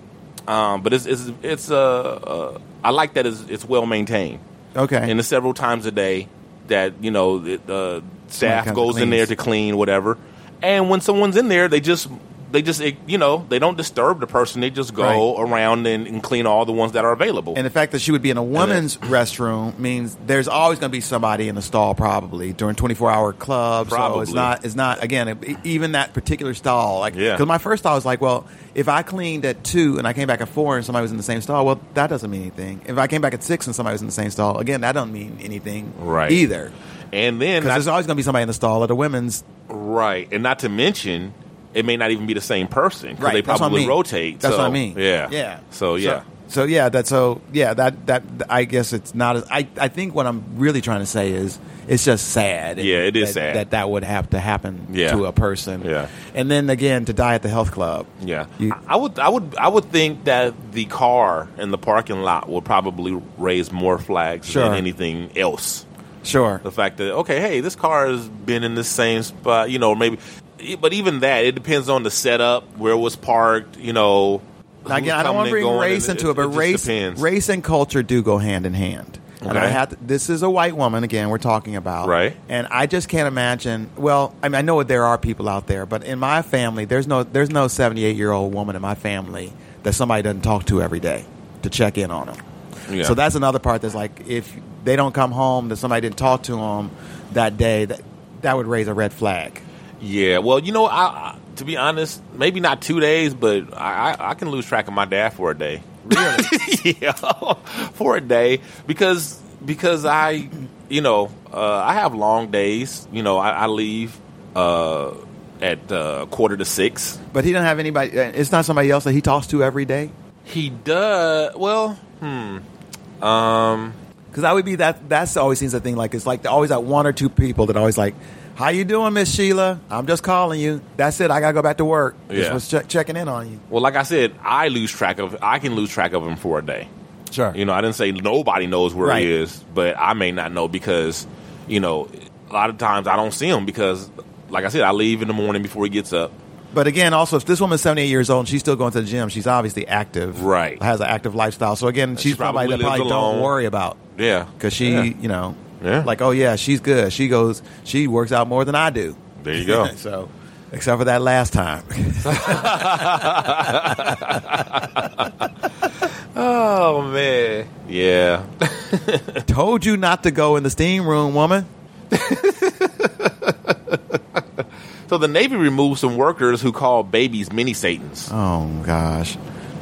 um, but it's it's it's uh, uh, I like that it's, it's well maintained. Okay. and it's several times a day that you know the uh, staff goes in there to clean whatever, and when someone's in there, they just they just you know they don't disturb the person. They just go around and, and clean all the ones that are available. And the fact that she would be in a woman's restroom means there's always going to be somebody in the stall, probably during 24 hour club. So Probably. it's not, it's not again, even that particular stall. Like, Yeah. because my first thought was like, well, if I cleaned at two and I came back at four and somebody was in the same stall, well, that doesn't mean anything. If I came back at six and somebody was in the same stall, again, that doesn't mean anything, Right. Either. and then Because there's always going to be somebody in the stall at a women's. right, and not to mention. It may not even be the same person 'cause Right, they that's what I probably mean. rotate. That's so, what I mean. Yeah, Yeah. So yeah, So yeah, that so yeah that that I guess it's not. As, I I think what I'm really trying to say is it's just sad. Yeah, it is that, sad. that that would have to happen Yeah. to a person. Yeah. and then again to die at the health club. Yeah, You- I I would, I would, I would think that the car in the parking lot would probably raise more flags Sure. than anything else. Sure. The fact that okay, hey, this car has been in the same spot, you know, maybe, but even that, it depends on the setup, where it was parked, you know. Now, again, I don't want to bring race into it, but just race depends. race and culture do go hand in hand. And I Okay. have to, this is a white woman again. We're talking about Right. and I just can't imagine. Well, I mean, I know there are people out there, but in my family, there's no there's no 78 year old woman in my family that somebody doesn't talk to every day to check in on them. Yeah. So that's another part that's like if they don't come home that somebody didn't talk to them that day, that that would raise a red flag. Yeah, well, you know, I, I to be honest, maybe not two days, but I, I, I can lose track of my dad for a day. Really? yeah, for a day because because I, you know, uh, I have long days. You know, I, I leave uh, at uh, quarter to six. But he doesn't have anybody. uh, It's not somebody else that he talks to every day. He does well. Hmm. Um. Because I would be that. That's always seems the thing. Like it's like there's always that one or two people that always like, "How you doing, Miss Sheila? I'm just calling you. That's it. I gotta go back to work. Just Yeah. was che- checking in on you. Well, like I said, I lose track of. I can lose track of him for a day. Sure. You know, I didn't say nobody knows where Right. he is, but I may not know because, you know, a lot of times I don't see him because, like I said, I leave in the morning before he gets up. But again, also, if this woman's 78 years old and she's still going to the gym, she's obviously active. Right. Has an active lifestyle. So again, she's She probably that probably alone. don't worry about Yeah, because she, Yeah. you know, Yeah. like, oh yeah, she's good. She goes, she works out more than I do. There you go. so, except for that last time. oh man, yeah. Told you not to go in the steam room, woman. So the Navy removed some workers who call babies mini satans. Oh gosh.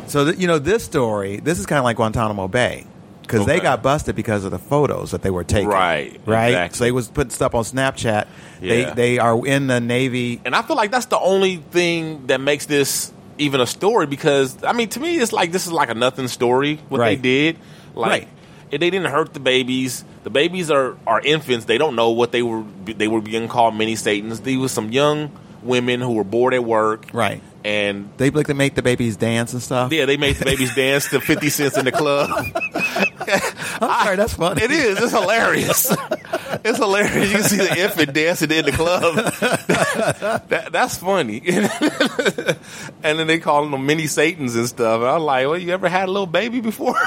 So th- you know this story. This is kind of like Guantanamo Bay because they got busted because of the photos that they were taking. Right, Right. exactly. So they was putting stuff on Snapchat. They they are in the Navy. And I feel like that's the only thing that makes this even a story because I mean to me it's like this is like a nothing story what Right. they did. Like Right. if they didn't hurt the babies. The babies are, are infants. They don't know what they were they were being called mini satans. These were some young women who were bored at work. Right. And They like to make the babies dance and stuff. yeah, they made the babies dance to 50 cents in the club. I'm sorry, that's funny. It is. It's hilarious. it's hilarious. You can see the infant dancing in the club. that, that's funny. and then they call them mini satans and stuff. I'm like, well, you ever had a little baby before?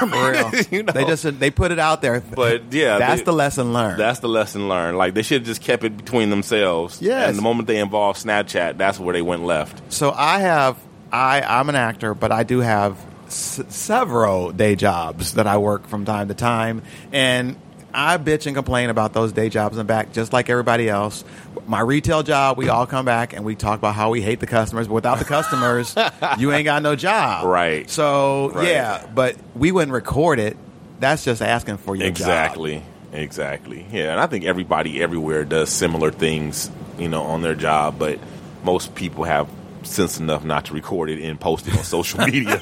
You know? They just they put it out there. But yeah, that's they- the lesson learned. That's the lesson learned. Like they should have just kept it between themselves. Yes. And the moment they involved Snapchat, that's where they went left. So I have I I'm an actor, but I do have s- several day jobs that I work from time to time, and I bitch and complain about those day jobs and back just like everybody else. My retail job, we all come back and we talk about how we hate the customers, but without the customers, you ain't got no job. Right. So Right. yeah, but we wouldn't record it. That's just asking for your job. Exactly. Exactly. Yeah, and I think everybody everywhere does similar things, you know, on their job, but most people have sense enough not to record it and post it on social media.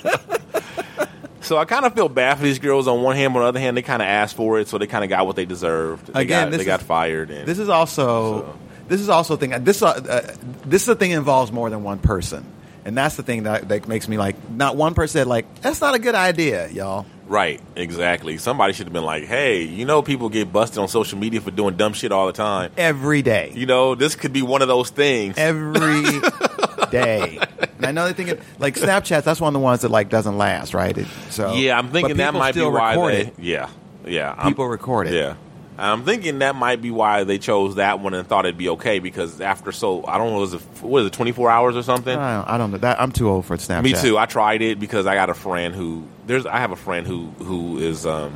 so I kind of feel bad for these girls on one hand, but on the other hand, they kind of asked for it, so they kind of got what they deserved. They Again, got, they got fired. And, This is also So- this is also a thing. This uh, uh, this is a thing that involves more than one person, and that's the thing that, that makes me like not one person said like that's not a good idea, y'all. right, exactly. Somebody should have been like, "Hey, you know, people get busted on social media for doing dumb shit all the time. Every day, You know, this could be one of those things." every day. And I know they think it, like Snapchat. That's one of the ones that like doesn't last, right? It, so Yeah, I'm thinking that might be why they. it. Yeah, yeah. I'm- People record it. Yeah, I'm thinking that might be why they chose that one and thought it'd be okay because after so I don't know was it what is it 24 hours or something. I don't, I don't know. That I'm too old for Snapchat. Me too. I tried it because I got a friend who there's I have a friend who who is um,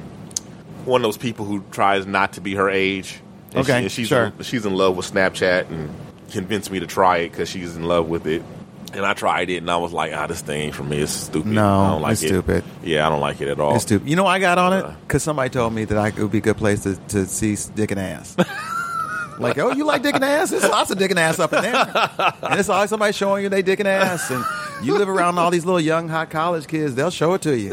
one of those people who tries not to be her age. And Okay, she, she's sure. she's in love with Snapchat and convinced me to try it because she's in love with it. And I tried it and I was like, ah, this thing ain't for me. It's stupid. No, I don't like it's it. stupid. Yeah, I don't like it at all. It's stupid. You know, I got on it Uh. because somebody told me that I, it would be a good place to, to see dick and ass. like, oh, you like dick and ass? There's lots of dick and ass up in there, and it's always somebody showing you they dick and ass. And you live around all these little young hot college kids; they'll show it to you.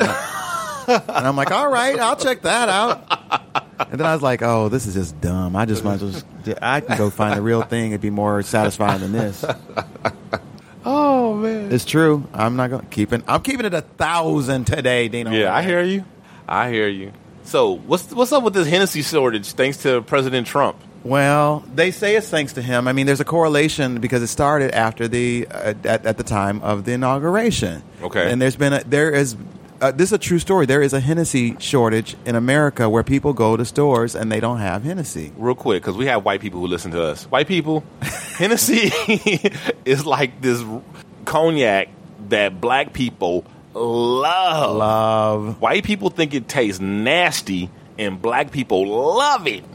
And I'm like, all right, I'll check that out. And then I was like, oh, this is just dumb. I just might as well. I can go find the real thing. It'd be more satisfying than this. Oh man. It's true. I'm not going to keep it. I'm keeping it a thousand today, Dino. Yeah, I hear you. I hear you. So what's what's up with this Hennessy shortage? Thanks to President Trump. Well, they say it's thanks to him. I mean, there's a correlation because it started after the uh, at, at the time of the inauguration. Okay. and there's been a, there is uh, this is a true story. There is a Hennessy shortage in America where people go to stores and they don't have Hennessy. Real quick, because we have white people who listen to us. White people, Hennessy is like this cognac that black people love. Love. White people think it tastes nasty, and black people love it.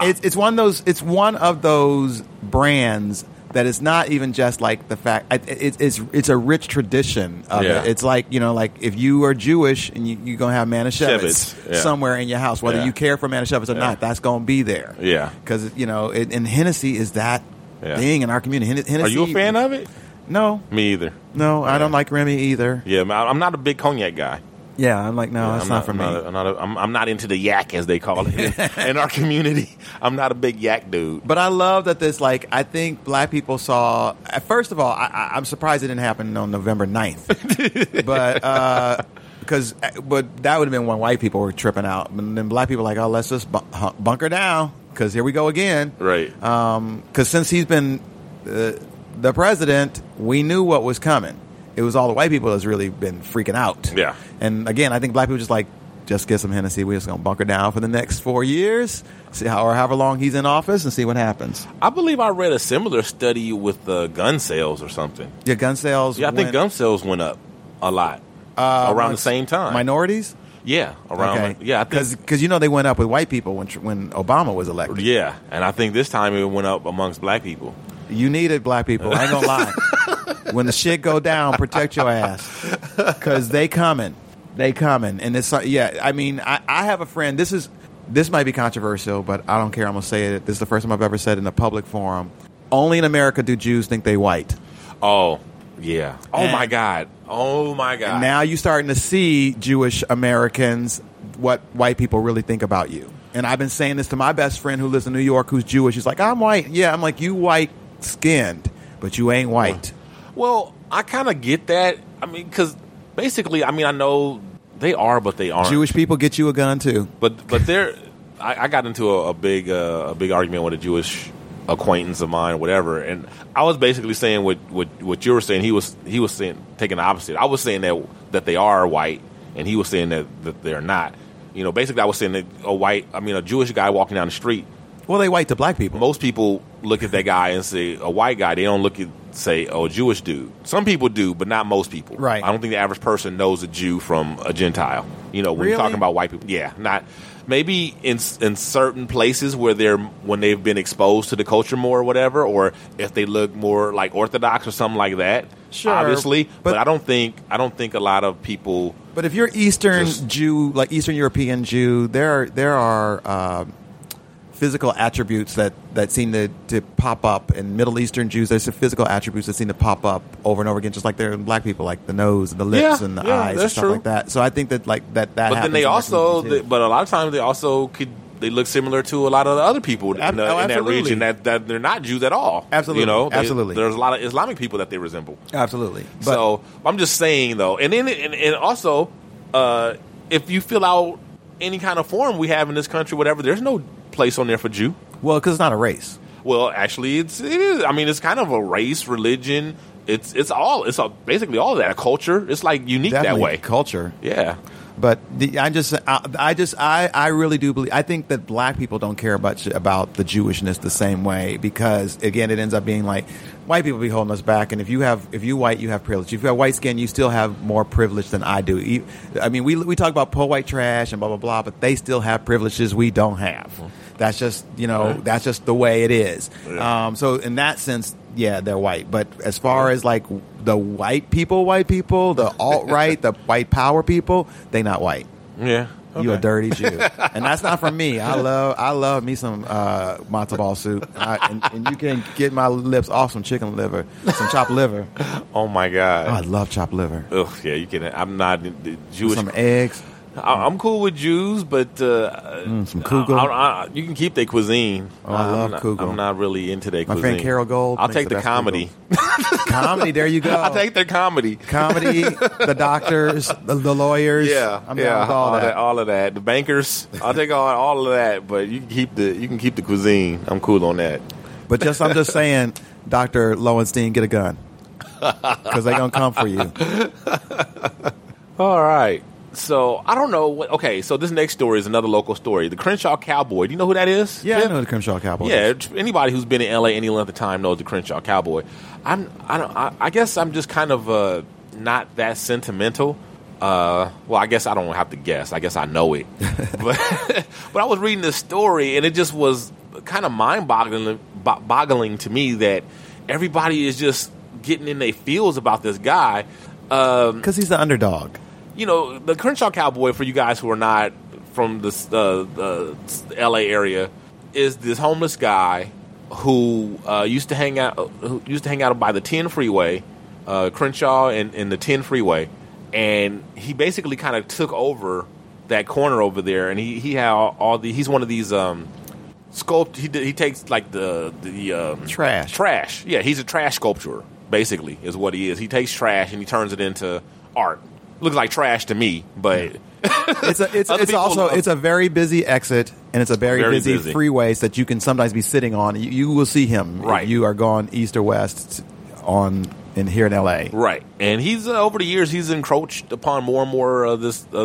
It's it's one of those it's one of those brands that it's not even just like the fact it, it, it's it's a rich tradition of Yeah. it. It's like you know, like if you are Jewish and you, you're gonna have Manischewitz yeah. somewhere in your house, whether Yeah. you care for Manischewitz or not, that's gonna be there. Yeah. because you know, it, and Hennessy is that thing in our community. Hen- Hennessy, Are you a fan of it? No, Me either. no, I don't like Remy either. Yeah, I'm not a big cognac guy. Yeah, I'm like, no, Yeah, that's I'm not, for I'm me. Not a, I'm, not a, I'm, I'm not into the yak as they call it in, our community. I'm not a big yak dude. But I love that this, like, I think black people saw. uh, First of all, I, I'm surprised it didn't happen on November 9th. but, uh, because, but that would have been when white people were tripping out. And then black people were like, oh, let's just bu- bunker down, because here we go again. Right. Because since he's been uh, the president, we knew what was coming. It was all the white people that's really been freaking out. Yeah. And again, I think black people just like, just get some Hennessy. We're just going to bunker down for the next four years, see how, or however long he's in office, and see what happens. I believe I read a similar study with uh, gun sales or something. Yeah, gun sales. Yeah, I think gun sales went up a lot uh, around the same time. Minorities. yeah, around. okay. Yeah, because you know they went up with white people when when Obama was elected. Yeah, and I think this time it went up amongst black people. You needed black people. I ain't gonna lie. when the shit go down, protect your ass because they coming. They coming, and it's like- yeah. I mean, I, I have a friend. This is this might be controversial, but I don't care. I'm gonna say it. This is the first time I've ever said it in a public forum. Only in America do Jews think they white. Oh, yeah. Oh And- my God. Oh my God. And now you're starting to see Jewish Americans what white people really think about you. And I've been saying this to my best friend who lives in New York who's Jewish. He's like, I'm white. Yeah, I'm like, you white skinned, but you ain't white. Well, I kind of get that. I mean, because basically, I mean, I know they are, but they aren't. Jewish people get you a gun too. but but they're. I, I got into a, a big uh, a big argument with a Jewish acquaintance of mine, or whatever, and I was basically saying what, what what you were saying. He was he was saying taking the opposite. I was saying that that they are white, and he was saying that that they're not. You know, basically, I was saying that a white, I mean, a Jewish guy walking down the street Well, they white to black people. most people look at that guy and say a white guy. They don't look at say oh a Jewish dude. Some people do, but not most people. Right. I don't think the average person knows a Jew from a Gentile. You know, when you're talking about white people, yeah, not maybe in in certain places where they're when they've been exposed to the culture more or whatever, or if they look more like Orthodox or something like that. Sure, obviously, but, but- I don't think I don't think a lot of people. But if you're Eastern Just- Jew, like Eastern European Jew, there are, there are uh, physical attributes that, that seem to, to pop up in Middle Eastern Jews. There's some physical attributes that seem to pop up over and over again, just like there in black people, like the nose and the lips Yeah, and the yeah, eyes and stuff true. like that. So I think that like that that. But then they also, but a lot of times they also could they look similar to a lot of the other people Ab- in, the, oh, in that region that, that they're not Jews at all. Absolutely. you know, They- Absolutely. There's a lot of Islamic people that they resemble. absolutely. But, so I'm just saying though, and then and, and also, uh, if you fill out any kind of form we have in this country, whatever, there's no place on there for Jew. well, because it's not a race. Well, actually, it's it is. I mean, it's kind of a race, religion. It's it's all it's a, basically all of that. A culture. It's like unique Definitely that way. culture. Yeah. But the, I just, I, I just, I, I really do believe. I think that black people don't care about about the Jewishness the same way because again, it ends up being like white people be holding us back, and if you have, if you white, you have privilege. If you have white skin, you still have more privilege than I do. I mean, we we talk about poor white trash and blah blah blah, but they still have privileges we don't have. Mm-hmm. That's just you know, that's just the way it is. Um, so in that sense, yeah, they're white. But as far as like the white people, white people, the alt right, the white power people, they not white. Yeah. You a dirty Jew, and that's not from me. I love, I love me some uh, matzo ball soup, I, and, and you can get my lips off some chicken liver, some chopped liver. Oh my god. Oh, I love chopped liver. Ugh, yeah, you can. I'm not the Jewish. Some eggs. I- I'm cool with Jews, but uh, Mm, some kugel. I, I, I, you can keep their cuisine. Oh, I love not, kugel. I'm not really into their My cuisine. friend Carol Gold I'll take the the, comedy. Comedy. There you go. I'll take their comedy. comedy. The doctors, the, the lawyers. Yeah, I'm yeah, with all, that. all of that. The bankers, I'll take all, all of that. But you can keep the you can keep the cuisine. I'm cool on that. But just, I'm just saying, Doctor Lowenstein, get a gun because they're gonna come for you. All right. So I don't know. What, okay, so this next story is another local story. The Crenshaw Cowboy. Do you know who that is? Yeah, I know the Crenshaw Cowboy. Yeah, anybody who's been in LA any length of time knows the Crenshaw Cowboy. I'm, I don't, I, I guess I'm just kind of uh, not that sentimental. Uh, well, I guess I don't have to guess. I guess I know it. but, but I was reading this story, and it just was kind of mind-boggling, boggling to me that everybody is just getting in their feels about this guy. Um, because he's the underdog. You know, the Crenshaw Cowboy, for you guys who are not from the uh, the L.A. area, is this homeless guy who uh, used to hang out who used to hang out by the 10 freeway, uh, Crenshaw and, and the 10 freeway, and he basically kind of took over that corner over there, and he he had all, all the he's one of these um sculpt he he takes like the the um, Trash. trash yeah he's a trash sculptor basically is what he is he takes trash and he turns it into art looks like trash to me but It's a, it's, it's also love- it's a very busy exit and it's a very, Very busy, busy. freeways that you can sometimes be sitting on. You, you will see him. Right. You are going east or west on in here in L.A. Right, and he's uh, over the years he's encroached upon more and more of this uh, uh,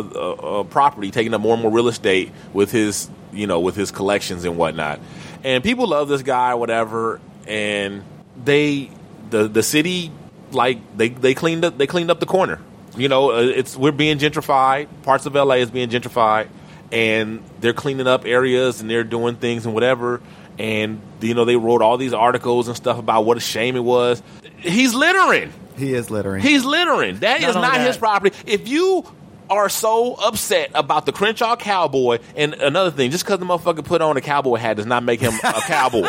uh, property, taking up more and more real estate with his, you know, with his collections and whatnot. And people love this guy, whatever. And they, the the city, like they they cleaned up they cleaned up the corner. You know, uh, it's we're being gentrified. Parts of LA is being gentrified, and they're cleaning up areas and they're doing things and whatever. And you know, they wrote all these articles and stuff about what a shame it was. He's littering. He is littering. He's littering. That Not is not that- his property. If you are so upset about the Crenshaw Cowboy, and another thing, just because the motherfucker put on a cowboy hat does not make him a cowboy.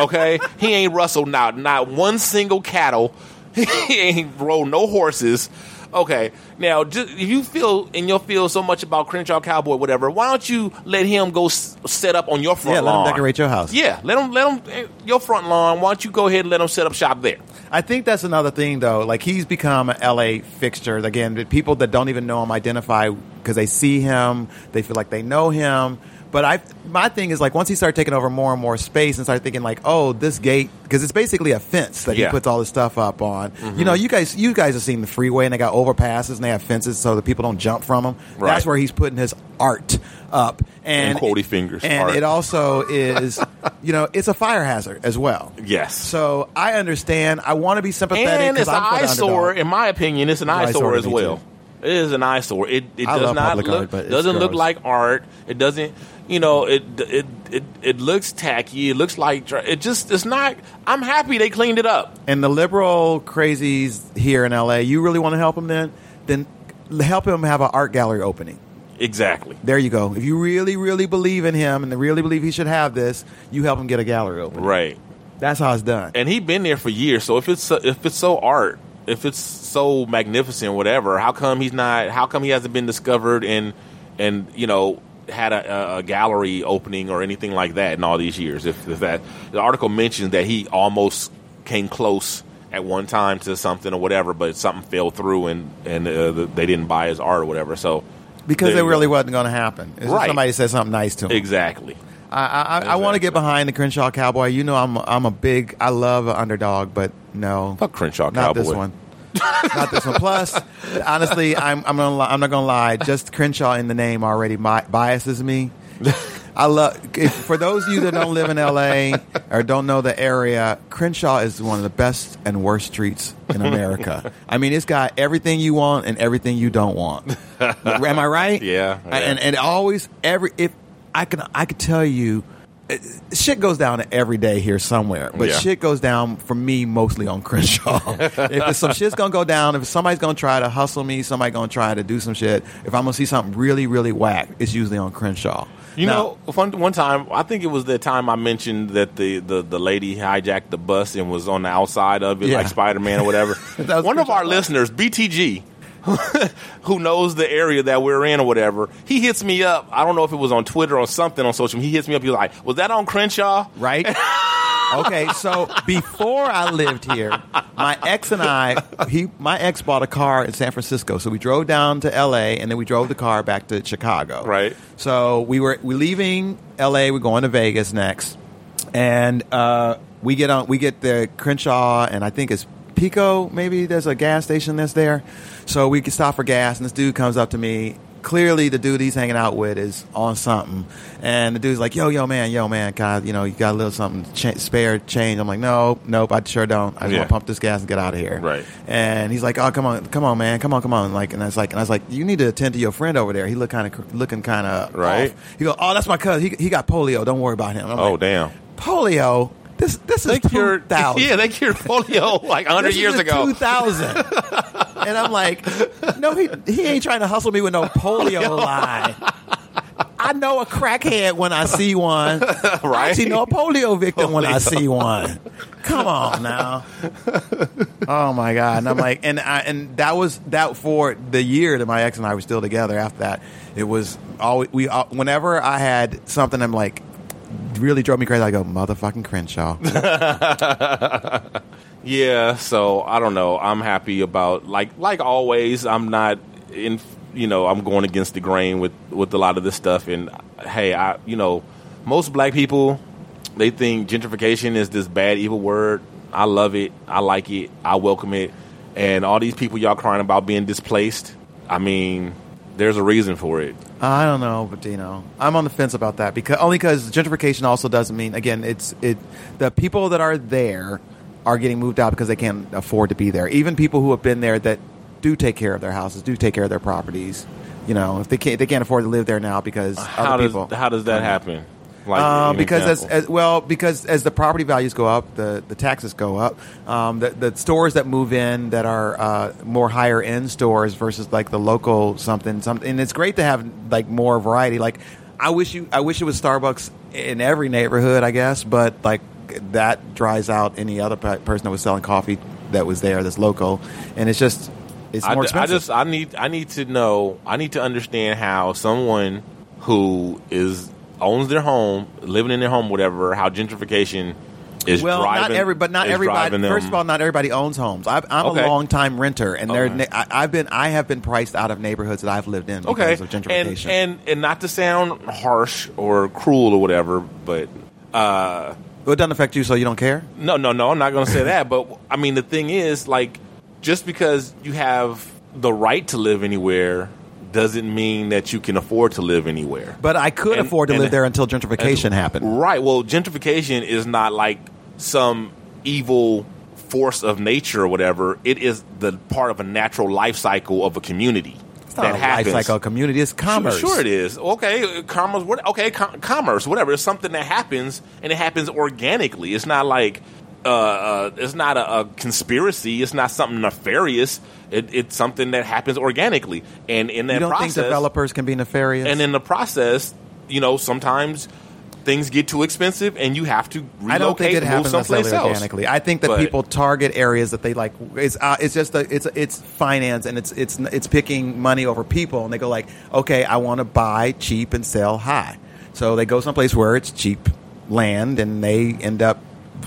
Okay, he ain't rustled not not one single cattle. He ain't rode no horses. Okay, now just, if you feel and you'll feel so much about Crenshaw Cowboy, whatever, why don't you let him go s- set up on your front yeah, let lawn? him decorate your house. Yeah, let him let him eh, your front lawn. Why don't you go ahead and let him set up shop there? I think that's another thing, though. Like he's become an LA fixture. Again, people that don't even know him identify because they see him, they feel like they know him. But I, my thing is like once he started taking over more and more space and started thinking like, oh, this gate because it's basically a fence that Yeah. he puts all this stuff up on. Mm-hmm. You know, you guys, you guys have seen the freeway and they got overpasses and they have fences so that people don't jump from them. Right. That's where he's putting his art up. And And quotey fingers, And art. it also is, you know, it's a fire hazard as well. Yes. So I understand. I want to be sympathetic and it's an I'm for the eyesore. In my opinion, it's an It's eyesore, eyesore as well. too. It is an eyesore. It it I does not look art, doesn't look like art. It doesn't. You know, it it it it looks tacky. It looks like it just. It's not. I'm happy they cleaned it up. And the liberal crazies here in LA, you really want to help him then? Then help him have an art gallery opening. Exactly. There you go. If you really, really believe in him and really believe he should have this, you help him get a gallery open. Right. That's how it's done. And he been there for years. So if it's so- if it's so art, if it's so magnificent, whatever, how come he's not? How come he hasn't been discovered and and you know had a, a, gallery opening or anything like that in all these years? If, if that the article mentions that he almost came close at one time to something or whatever, but something fell through and and uh, they didn't buy his art or whatever. So Because it really wasn't going to happen. It's Right. Somebody said something nice to him. exactly. I, I, I want to get behind the Crenshaw Cowboy. You know, I'm I'm a big. I love an underdog, but no, Fuck Crenshaw not this one. Not this one. Plus, honestly, I'm I'm gonna I'm not gonna lie. Just Crenshaw in the name already biases me. I love if, for those of you that don't live in LA or don't know the area. Crenshaw is one of the best and worst streets in America. I mean, it's got everything you want and everything you don't want. Am I right? Yeah, yeah. And and always every if I can I could tell you. Shit goes down every day here somewhere, but Yeah. shit goes down for me mostly on Crenshaw. if some shit's gonna go down, if somebody's gonna try to hustle me, somebody gonna try to do some shit. If I'm gonna see something really, really whack, it's usually on Crenshaw. You Now- know, one, one time, I think it was the time I mentioned that the, the, the lady hijacked the bus and was on the outside of it, Yeah. like Spider Man or whatever. One of our listeners, BTG, who knows the area that we're in or whatever, he hits me up. I don't know if it was on Twitter or something on social media. He hits me up. He's like, Was that on Crenshaw? right? okay, so before I lived here, my ex and I, he, my ex bought a car in San Francisco, so we drove down to L.A. and then we drove the car back to Chicago. Right. So we were we leaving L.A. We're going to Vegas next, and uh, we get on we get the Crenshaw, and I think it's Pico. Maybe there's a gas station that's there, so we can stop for gas, and this dude comes up to me. Clearly, the dude he's hanging out with is on something, and the dude's like, "Yo, yo, man, yo, man, God, you know, you got a little something cha- spare change." I'm like, "No, nope, I sure don't. I just Yeah. want to pump this gas and get out of here." Right. And he's like, "Oh, come on, come on, man, come on, come on!" Like, and I was like, and I was like, "You need to attend to your friend over there. He look kind of looking kind of Right. He go, "Oh, that's my cousin. He, he got polio. Don't worry about him." I'm Oh, like, damn. polio. This this They is two cured, thousand. yeah, they cured polio like 100 This is years ago. 2000. and I'm like, no, he he ain't trying to hustle me with no polio lie. I know a crackhead when I see one. I Right? actually know a polio victim when I see one. Come on now. Oh my god! And I'm like, and I, and that was that for the year that my ex and I were still together. After that, it was always we. Uh, whenever I had something, I'm like, really drove me crazy. I go, motherfucking Crenshaw. Yeah, so I don't know. I'm happy about like like always. I'm not in. You know, I'm going against the grain with with a lot of this stuff. And hey, I you know, most black people they think gentrification is this bad evil word. I love it. I like it. I welcome it. And all these people y'all crying about being displaced. I mean, there's a reason for it. I don't know, but you know, I'm on the fence about that because only because gentrification also doesn't mean again it's it the people that are there are getting moved out because they can't afford to be there. Even people who have been there that do take care of their houses, do take care of their properties. You know, if they can't they can't afford to live there now because How does people how does that happen? Like uh, because as, as well because as the property values go up, the, the taxes go up. Um, the, the stores that move in that are uh, more higher end stores versus like the local something something, and it's great to have like more variety. Like I wish you I wish it was Starbucks in every neighborhood, I guess, but like that dries out any other person that was selling coffee that was there that's local, and it's just it's more I expensive. I just I need I need to know I need to understand how someone who is owns their home, living in their home, whatever, how gentrification is well, driving. not every, but not everybody. First of all, not everybody owns homes. I've, I'm Okay. a long time renter, and Okay. I, I've been I have been priced out of neighborhoods that I've lived in because okay, of gentrification. and and and not to sound harsh or cruel or whatever, but uh, Well, it doesn't affect you, so you don't care. no, no, no, I'm not going to say that. But I mean, the thing is, like, just because you have the right to live anywhere doesn't mean that you can afford to live anywhere. But I could And- afford to and- live there until gentrification happened. Right. Well, gentrification is not like some evil force of nature or whatever. It is the part of a natural life cycle of a community It's not that a happens. life cycle community. It's commerce. Sure, sure it is. Okay, commerce. What? Okay, com- commerce. Whatever. It's something that happens, and it happens organically. It's not like. Uh, uh, it's not a, a conspiracy. It's not something nefarious. It, it's something that happens organically, and in that You don't process, think developers can be nefarious? and in the process, you know, sometimes things get too expensive, and you have to relocate, I don't think it happens someplace necessarily else. organically. I think that But- people target areas that they like. It's uh, it's just a, it's it's finance and it's it's it's picking money over people, and they go like, okay, I want to buy cheap and sell high, so they go someplace where it's cheap land, and they end up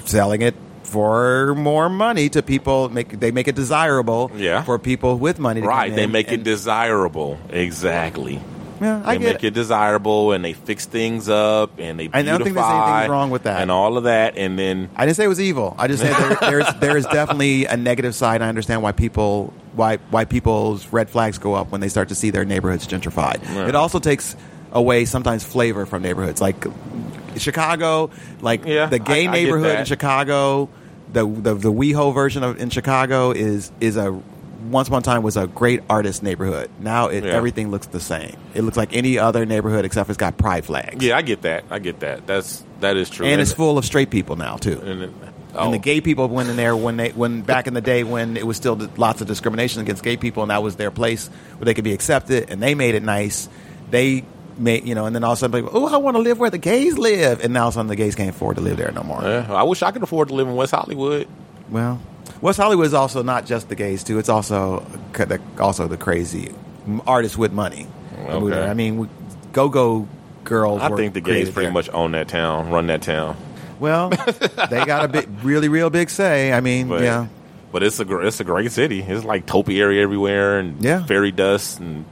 selling it for more money to people. Make they make it desirable, Yeah. for people with money. To Right, they make it desirable. Exactly. Yeah, I they get make it desirable, and they fix things up, and they I beautify. don't think there's anything wrong with that. and all of that, and then I didn't say it was evil. I just said there, there's there is definitely a negative side. I understand why people why why people's red flags go up when they start to see their neighborhoods gentrified. It also takes away sometimes flavor from neighborhoods, like Chicago, like Yeah, the gay I- I neighborhood in. Chicago. The the the WeHo version of in Chicago is is a once upon a time was a great artist neighborhood. Now it, Yeah. everything looks the same. It looks like any other neighborhood except it's got pride flags. yeah, I get that. I get that. That's that is true. and it's full of straight people now too. And, it- And the oh. gay people went in there when they when back in the day when it was still lots of discrimination against gay people, and that was their place where they could be accepted, and they made it nice. They made you know, and then all of a sudden, people, oh, I want to live where the gays live, and now all of a sudden the gays can't afford to live there no more. Yeah, I wish I could afford to live in West Hollywood. Well, West Hollywood is also not just the gays too; it's also the, also the crazy artists with money. Okay. I mean, go go girls. I think the gays pretty there. much own that town, run that town. Well, they got a big, really, real big say. I mean, But, yeah. but it's a it's a great city. It's like topiary everywhere and Yeah. fairy dust and,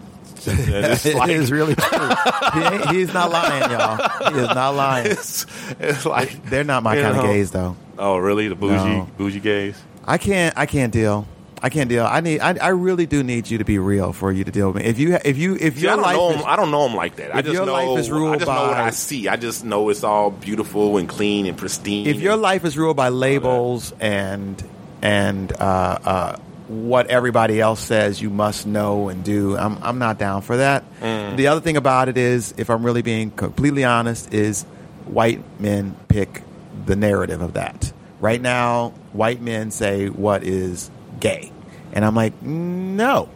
it's like it is really true. he he's not lying, y'all. He is not lying. it's, it's like They're not my kind of gays, though. Oh, really? The bougie No. bougie gays? I can't. I can't deal. I can't deal. I need. I, I really do need you to be real for you to deal with me. If you. If you. If See, your I don't life know is, them. I don't know them like that. I just your know. life is ruled I just know what by- I see. I just know it's all beautiful and clean and pristine. if your life is ruled by labels and and uh, uh, what everybody else says you must know and do, I'm I'm not down for that. Mm. The other thing about it is, if I'm really being completely honest, is white men pick the narrative of that. Right now, white men say what is gay, and I'm like, no.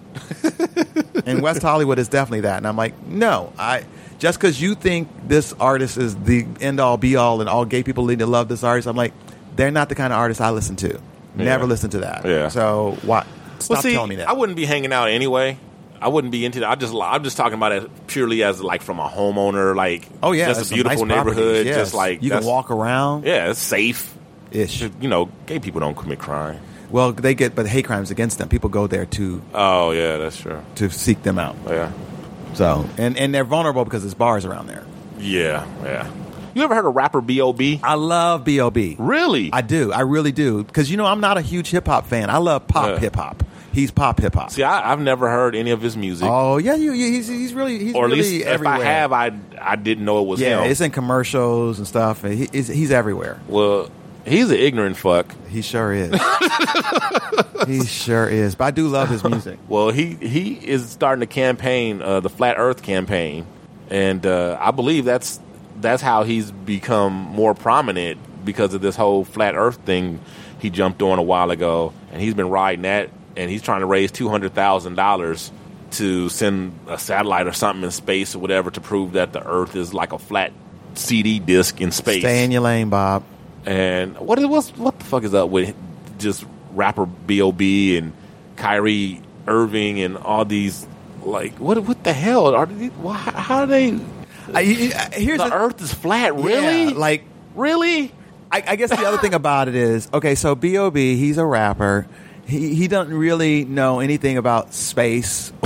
and West Hollywood is definitely that, and I'm like, no. I just because you think this artist is the end all be all, and all gay people need to love this artist, I'm like, they're not the kind of artist I listen to. Never Yeah. listen to that. Yeah. So why? Stop well, see, telling me that. I wouldn't be hanging out anyway. I wouldn't be into that. I just I'm just talking about it purely as like from a homeowner, like oh yeah, just a beautiful nice neighborhood, yes. just like you can walk around. Yeah, it's safe. Ish. You know, gay people don't commit crime. Well, they get but hate crimes against them. People go there to Oh yeah, that's true. to seek them out. Yeah, So and and they're vulnerable because there's bars around there. yeah, yeah. You ever heard of rapper B.O.B.? I love B.O.B. Really? I do. I really do. Because, you know, I'm not a huge hip hop fan. I love pop Yeah. hip hop. He's pop hip hop. See, I, I've never heard any of his music, Oh, yeah. You, you, he's, he's really, he's or at really least everywhere. if I have, I I didn't know it was yeah, him. it's in commercials and stuff. and He, he's, he's everywhere. well, he's an ignorant fuck. He sure is. he sure is. But I do love his music. Well, he he is starting a campaign, uh, the Flat Earth campaign, and uh, I believe that's that's how he's become more prominent because of this whole flat Earth thing he jumped on a while ago, and he's been riding that, and he's trying to raise two hundred thousand dollars to send a satellite or something in space or whatever to prove that the Earth is like a flat CD disc in space. Stay in your lane, Bob. And what is what's, what the fuck is up with just rapper B.O.B. and Kyrie Irving and all these like what what the hell are these, why, how are they? I, I- uh, here's the the- Earth is flat, really? Yeah, like, really? I, I guess the other thing about it is okay. So B.O.B. He's a rapper. He he doesn't really know anything about space,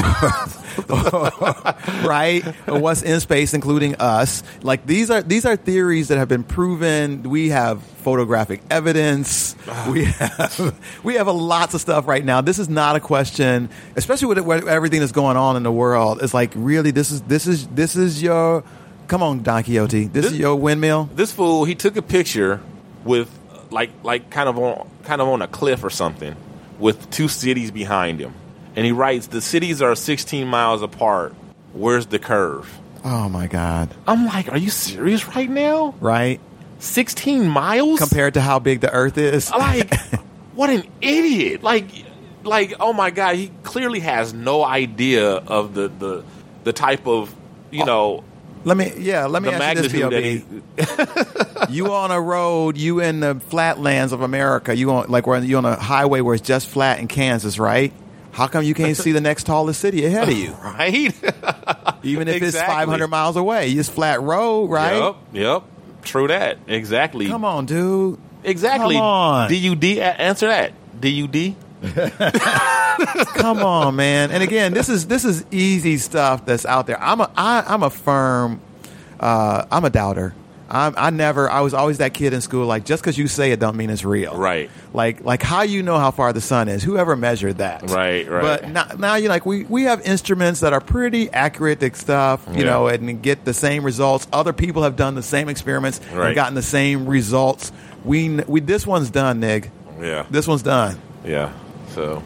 right? Or what's in space, including us. Like these are these are theories that have been proven. We have photographic evidence. we have we have a lots of stuff right now. This is not a question, especially with, with everything that's going on in the world. It's like really this is this is this is your come on Don Quixote. This, is your windmill. This fool he took a picture with like like kind of on kind of on a cliff or something with two cities behind him, and he writes the cities are 16 miles apart. Where's the curve? Oh my God. I'm like, are you serious right now? Right? 16 miles compared to how big the Earth is. Like, what an idiot! Like, like, oh my god, he clearly has no idea of the the the type of you oh, know. Let me, yeah, let me the ask you this, B.O.B. you on a road, you in the flatlands of America, you on like where you on a highway where it's just flat in Kansas, right? How come you can't see the next tallest city ahead of you? right? Even if it's 500 miles away, it's flat road, right? Yep, yep. True that. Exactly. Come on, dude. Exactly. Come on. DUD. Answer that. DUD. Come on, man. And again, this is this is easy stuff that's out there. I'm a I, I'm a firm. Uh, I'm a doubter. I'm, I never. I was always that kid in school. Like just because you say it, don't mean it's real. Right. Like like how you know how far the sun is. Whoever measured that. Right, right. But now, now you like we we have instruments that are pretty accurate stuff. You Yeah. know, and get the same results. Other people have done the same experiments Right. and gotten the same results. We we this one's done, Nig. Yeah. This one's done. Yeah. So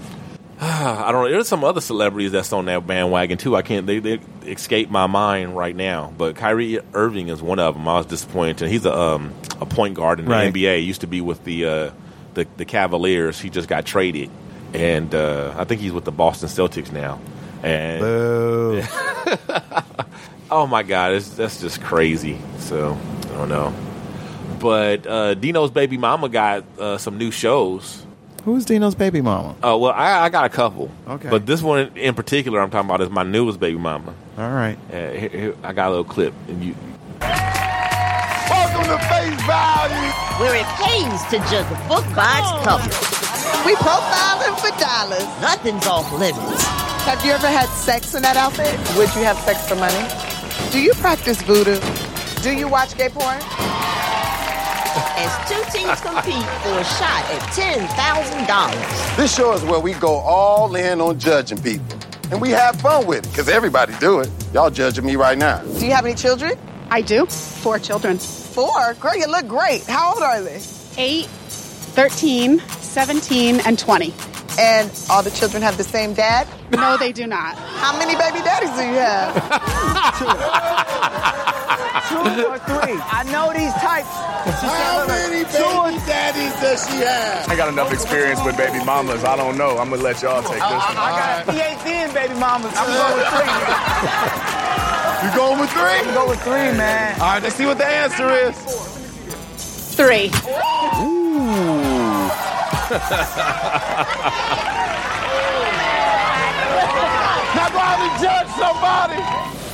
I don't know. There's some other celebrities that's on that bandwagon too. I can't. They, they escape my mind right now. But Kyrie Irving is one of them. I was disappointed. He's a um, a point guard in the Right. NBA. He used to be with the uh, the the Cavaliers. He just got traded, and uh, I think he's with the Boston Celtics now. And oh my god, it's, that's just crazy. So I don't know. But uh, Dino's baby mama got uh, some new shows. Who's Dino's baby mama? Oh well, I, I got a couple. Okay. But this one in particular, I'm talking about is my newest baby mama. All right. Uh, here, here, I got a little clip, and you. Welcome to Face Value. Where it pays to judge a book by its cover. We profiling for dollars. Nothing's off limits. Have you ever had sex in that outfit? Would you have sex for money? Do you practice voodoo? Do you watch gay porn? As two teams compete for a shot at $10,000. This show is where we go all in on judging people. And we have fun with it, because everybody do it. Y'all judging me right now. Do you have any children? I do. Four children. Four? Girl, you look great. How old are they? 8, 13, 17, and 20. And all the children have the same dad? No, they do not. How many baby daddies do you have? Two or three. I know these types. How many baby daddies does she have? I got enough experience with baby mamas. I don't know. I'm gonna let y'all take this I, one. I got a PhD in baby mamas. I'm going with three. You going with three? I'm going with three, man. All right, let's see what the answer is. Three. Now go out and judge somebody.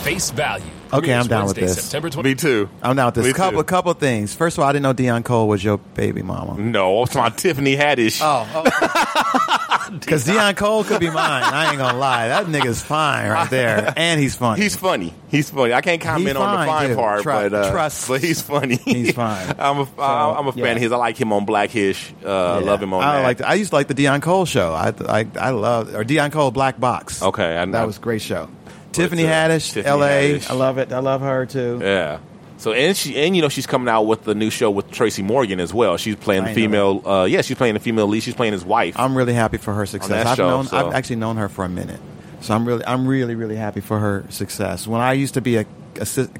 Face value. Okay, I'm Premieres down with this. September 20. Me too. I'm down with this. Me couple too. couple things. First of all, I didn't know Deon Cole was your baby mama. No, it's my Tiffany Haddish. Oh, because Deon Cole could be mine. I ain't gonna lie, that nigga's fine right there, and he's funny. He's funny. He's funny. I can't comment on the fine, fine dude. part, Tru- but uh, trust. but he's funny. He's fine. I'm a I- I'm a fan yeah. of his. I like him on Blackish. Uh, Yeah. Love him on I that. like. I used to like the Deon Cole show. I I I love or Deon Cole Black Box. Okay, I, know. that was a great show. Tiffany uh, Haddish, Tiffany L.A. Haddish. I love it. I love her too. Yeah. So and she and you know she's coming out with the new show with Tracy Morgan as well. She's playing the female. Uh, yeah, she's playing the female lead. She's playing his wife. I'm really happy for her success. I've show, known. so- I've actually known her for a minute, so I'm really, I'm really, really happy for her success. When I used to be a,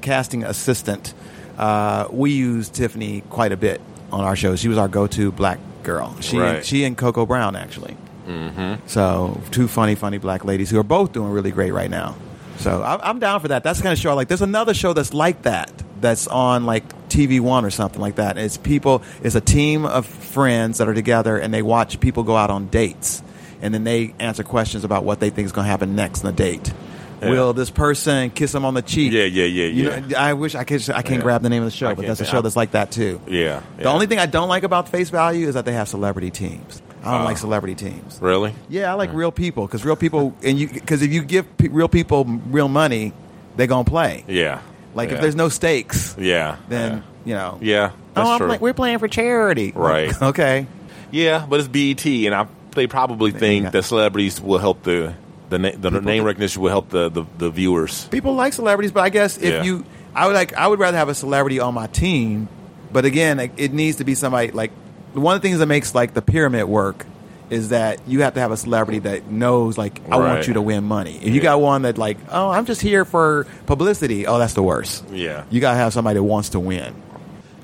casting assistant, uh, we used Tiffany quite a bit on our shows. She was our go-to black girl. She, Right. she and Coco Brown actually. mm-hmm. So two funny, funny black ladies who are both doing really great right now. So I'm, I'm down for that. That's the kind of show I like. There's another show that's like that. That's on like TV One or something like that. It's people. It's a team of friends that are together and they watch people go out on dates, and then they answer questions about what they think is going to happen next on the date. Yeah. Will this person kiss them on the cheek? Yeah, yeah, yeah, You yeah. know, I wish I could. I can't Yeah. grab the name of the show, but that's a show that's like that too. Yeah. The only thing I don't like about Face Value is that they have celebrity teams. I don't Oh. like celebrity teams. Really? Yeah, I like real people because real people, and you because if you give pe- real people real money, they're gonna play. Yeah. Like yeah. if there's no stakes, Yeah. then you know. Yeah. Oh, that's oh, I'm true. like, we're playing for charity. Right. okay. Yeah, but it's BET, and I they probably think that celebrities will help the the, na- the name recognition will help the, the, the viewers. People like celebrities, but I guess if Yeah. you, I would like, I would rather have a celebrity on my team. But again, it needs to be somebody like one of the things that makes like the pyramid work is that you have to have a celebrity that knows like I want you to win money. If you got one that like, oh, I'm just here for publicity, oh, that's the worst. Yeah. You gotta have somebody that wants to win.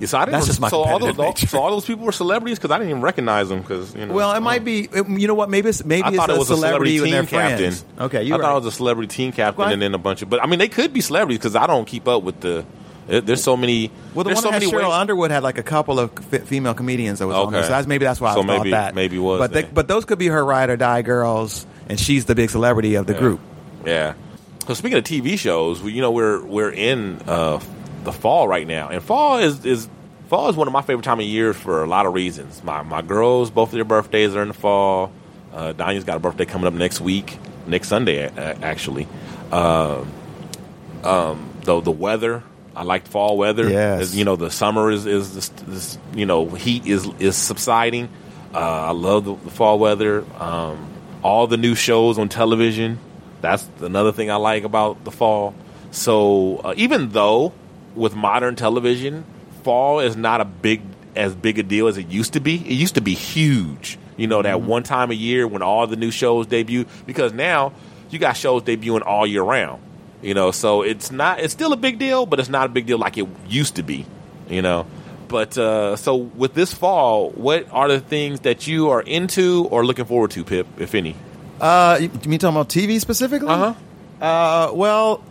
Yeah, so I didn't. That's just my so all those competitive so all those people were celebrities because I didn't even recognize them because you know. Well, it might be. You know what? Maybe it's maybe I it's thought a it was a celebrity celebrity team captain. friends. Okay, I you thought right. it was a celebrity team captain Well, and then a bunch of. But I mean, they could be celebrities because I don't keep up with the. There- There's so many. Well, the there's one so that Cheryl ways. Underwood had like a couple of f- female comedians that was on there. So that's maybe that's why So I thought that. maybe was But they, but those could be her ride or die girls, and she's the big celebrity of the Yeah. group. Yeah. So speaking of TV shows, we, you know we're we're in uh, the fall right now, and fall is is fall is one of my favorite time of year for a lot of reasons. My my girls, both of their birthdays are in the fall. Uh, Danya's got a birthday coming up next week, next Sunday actually. Um, um, the the weather. I like fall weather. Yes. As, you know the summer is is this, this you know heat is is subsiding. Uh, I love the, the fall weather. Um, all the new shows on television. That's another thing I like about the fall. So uh, even though with modern television, fall is not a big as big a deal as it used to be. It used to be huge. You know that one time a year when all the new shows debut. Because now you got shows debuting all year round. You know, so it's not. It's still a big deal, but it's not a big deal like it used to be. You know, but uh, so with this fall, what are the things that you are into or looking forward to, Pip, if any? Uh, you, mean talking about TV specifically? Uh huh. Uh, well,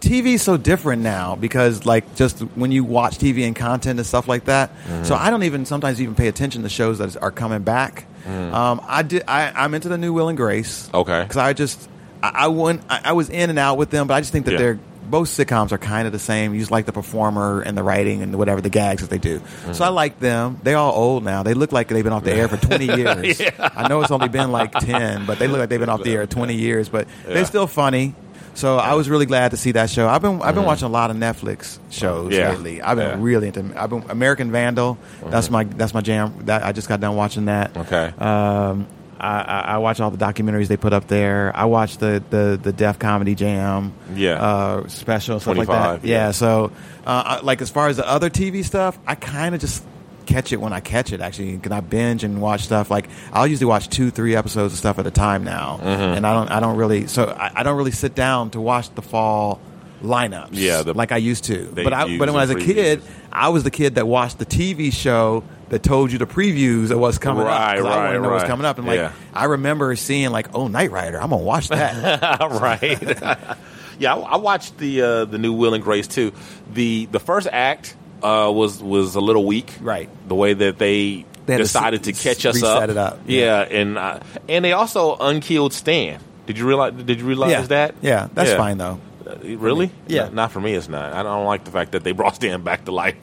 TV is so different now because like just when you watch TV and content and stuff like that. Mm-hmm. So I don't even sometimes even pay attention to shows that are coming back. Um, I did. I, I'm into the new Will and Grace. Mm. Okay. Because I just I, I went. I, I was in and out with them, but I just think that Yeah. they're both sitcoms are kind of the same. You just like the performer and the writing and whatever the gags that they do. Mm. So I like them. They're all old now. They look like they've been off the air for 20 years. Yeah. I know it's only been like 10, but they look like they've been off the air 20 years. But Yeah. they're still funny. So I was really glad to see that show. I've been I've been Mhm. watching a lot of Netflix shows Yeah. lately. I've been Yeah. really into. I've been American Vandal. That's my that's my jam. That I just got done watching that. Okay. Um, I, I, I watch all the documentaries they put up there. I watch the the the Def Comedy Jam. Yeah. Uh, special stuff like that. yeah. Yeah. So, uh, I- like as far as the other TV stuff, I kind of just catch it when I catch it. Actually, can I binge and watch stuff? Like I'll usually watch two, three episodes of stuff at a time now, Mhm. and I don't, I don't really, so I, I don't really sit down to watch the fall lineups, Yeah, the- like I used to. But I, but when I was a kid, I was the kid that watched the TV show that told you the previews of what's coming up. Right, I wanted right, to know what's coming up, and like Yeah. I remember seeing like, oh, Knight Rider, I'm gonna watch that. right. yeah, I, I watched the uh, the new Will and Grace too. The the first act uh, was was a little weak. Right. The way that they, They had to decided to catch us up. up. Yeah, and uh, and they also unkilled Stan. Did you realize? Did you realize Yeah. that? Yeah, that's fine, though. Really? Yeah. Not, not for me. It's not. I don't like the fact that they brought Stan back to life.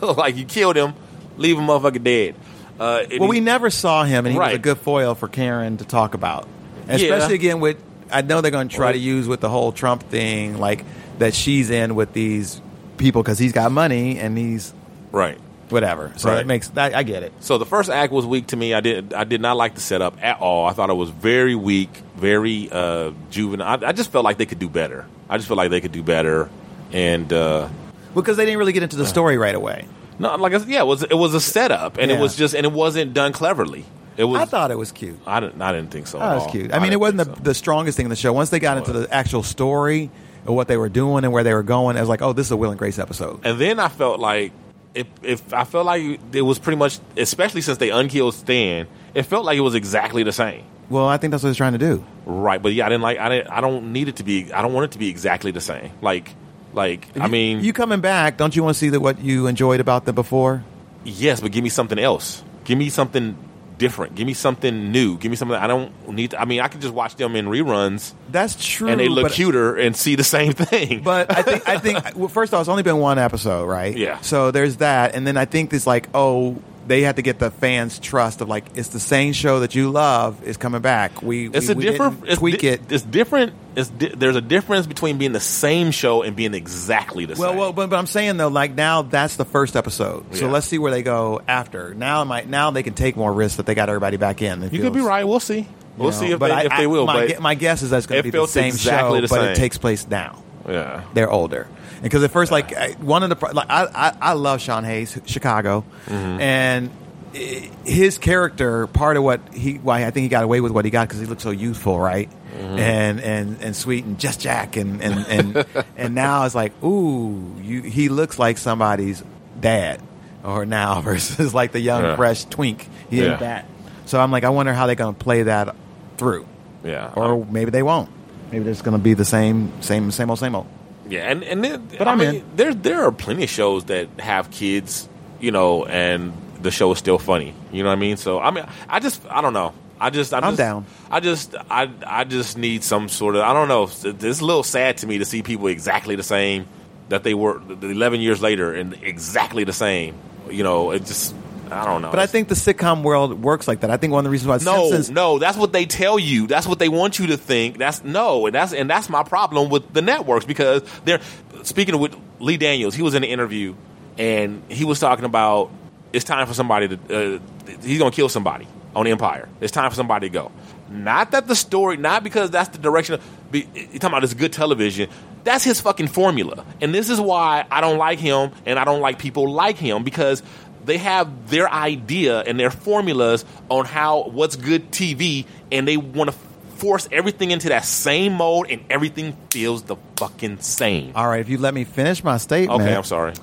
like you killed him, leave him motherfucker dead. Uh, well, he- we never saw him, and he was a good foil for Karen to talk about, Yeah. especially again with. I know they're going to try Right. to use with the whole Trump thing, like that she's in with these people because he's got money and he's right. Whatever. So Right. that makes that I get it. So the first act was weak to me. I did I did not like the setup at all. I thought it was very weak, very uh, juvenile. I, I just felt like they could do better. I just felt like they could do better. And uh, because they didn't really get into the story right away. no, like I said, yeah, it was it was a setup, and Yeah. it was just and it wasn't done cleverly. It was. I thought it was cute. I didn't. I didn't think so. At it was cute. I mean, it wasn't the, the strongest thing in the show. Once they got into the actual story of what they were doing and where they were going, I was like, oh, this is a Will and Grace episode. And then I felt like if if I felt like it was pretty much, especially since they unkilled Stan, it felt like it was exactly the same. Well, I think that's what he's trying to do. Right, but yeah, I didn't like. I didn't. I don't need it to be. I don't want it to be exactly the same. Like, like I mean, you coming back? Don't you want to see that what you enjoyed about them before? yes, but give me something else. Give me something different. Give me something new. Give me something. I don't need. To, I mean, I could just watch them in reruns. That's true. and they look cuter and see the same thing. But I think I think well, first off, it's only been one episode, right? Yeah. So there's that, and then I think it's like, oh, they had to get the fans' trust of like it's the same show that you love is coming back. We it's we, a we different. It's tweak di- it. It's different. It's di- there's a difference between being the same show and being exactly the Well, same. well, but, but I'm saying though, like now that's the first episode. So Yeah. let's see where they go after. Now, might now they can take more risks that they got everybody back in. You could be right. We'll see. We'll know, see if they, I- if I- they will. My, but my guess is that's going to be the same exactly show, the but it takes place now. yeah. They're older, because at first, like I- one of the pro- like I I, I love Sean Hayes, Chicago, Mm-hmm. and i- his character part of what he why I think he got away with what he got because he looked so youthful, right? Mm-hmm. And and and sweet and just Jack and and and, and now it's like ooh, you he looks like somebody's dad or now versus like the young Yeah. fresh twink. He Yeah. ain't that. So I'm like, I wonder how they're going to play that through, Yeah. or maybe they won't. Maybe it's going to be the same same same old same old. Yeah, and and then, But I I'm mean, there there are plenty of shows that have kids, you know, and the show is still funny. You know what I mean? So I mean, I just I don't know. I just I'm, I'm just, down. I just I I just need some sort of I don't know. It's it's a little sad to me to see people exactly the same that they were 11 years later and exactly the same. You know, it just I don't know. But I think the sitcom world works like that. I think one of the reasons why no, Simpsons no, that's what they tell you. That's what they want you to think. That's no, and that's and that's my problem with the networks because they're speaking with Lee Daniels. He was in an interview and he was talking about it's time for somebody to uh, he's gonna kill somebody on Empire. It's time for somebody to go. Not that the story, not because that's the direction. Of, be, you're talking about it's good television. That's his fucking formula, and this is why I don't like him, and I don't like people like him because they have their idea and their formulas on how what's good TV, and they want to force everything into that same mode, and everything feels the fucking same. All right, if you let me finish my statement. Okay, I'm sorry.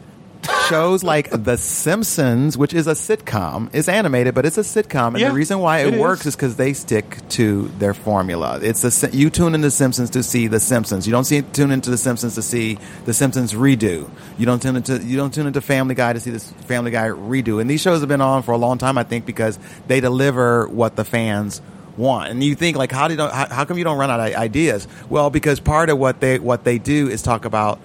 Shows like The Simpsons, which is a sitcom, is animated, but it's a sitcom, and Yeah, the reason why it, it works is. because they stick to their formula. It's a you tune into The Simpsons to see The Simpsons. You don't see tune into The Simpsons to see The Simpsons redo. You don't tune into you don't tune into Family Guy to see this Family Guy redo. And these shows have been on for a long time, I think, because they deliver what the fans want. And you think like, how did how, how come you don't run out of ideas? Well, because part of what they what they do is talk about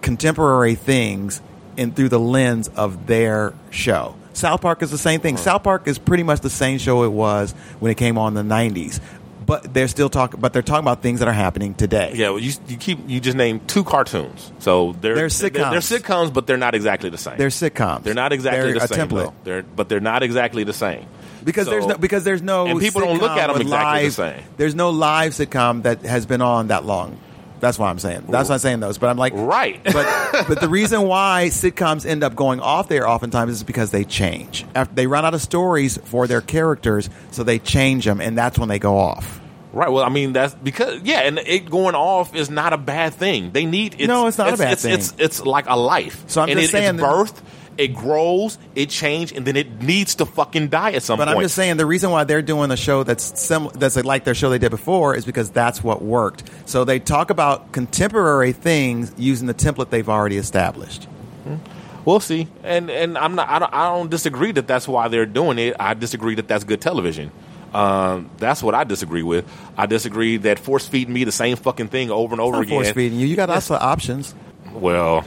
contemporary things in through the lens of their show. South Park is the same thing. South Park is pretty much the same show it was when it came on in the '90s, but they're still talking. But they're talking about things that are happening today. Yeah, well, you you keep you just named two cartoons, so they're They're sitcoms. they're sitcoms, but they're not exactly the same. They're sitcoms. They're not exactly They're the a same. template. though. They're but they're not exactly the same because So- there's no because there's no and people don't look sitcom at them with exactly live, the same. There's no live sitcom that has been on that long. That's why I'm saying. That's why I'm saying those. But I'm like, right. But but the reason why sitcoms end up going off there oftentimes is because they change. After they run out of stories for their characters, so they change them, and that's when they go off. Right. Well, I mean that's because yeah, and it going off is not a bad thing. They need it's, No, it's not a bad it's, thing. It's, it's like a life. So I'm and just it, saying it's birth. It grows, it changes, and then it needs to fucking die at some But point. But I'm just saying the reason why they're doing a show that's sim- that's like their show they did before is because that's what worked. So they talk about contemporary things using the template they've already established. We'll see, and and I'm not. I don't, I don't disagree that that's why they're doing it. I disagree that that's good television. Um, that's what I disagree with. I disagree that force feeding me the same fucking thing over and over Not again. force feeding you. You got lots of options. Well,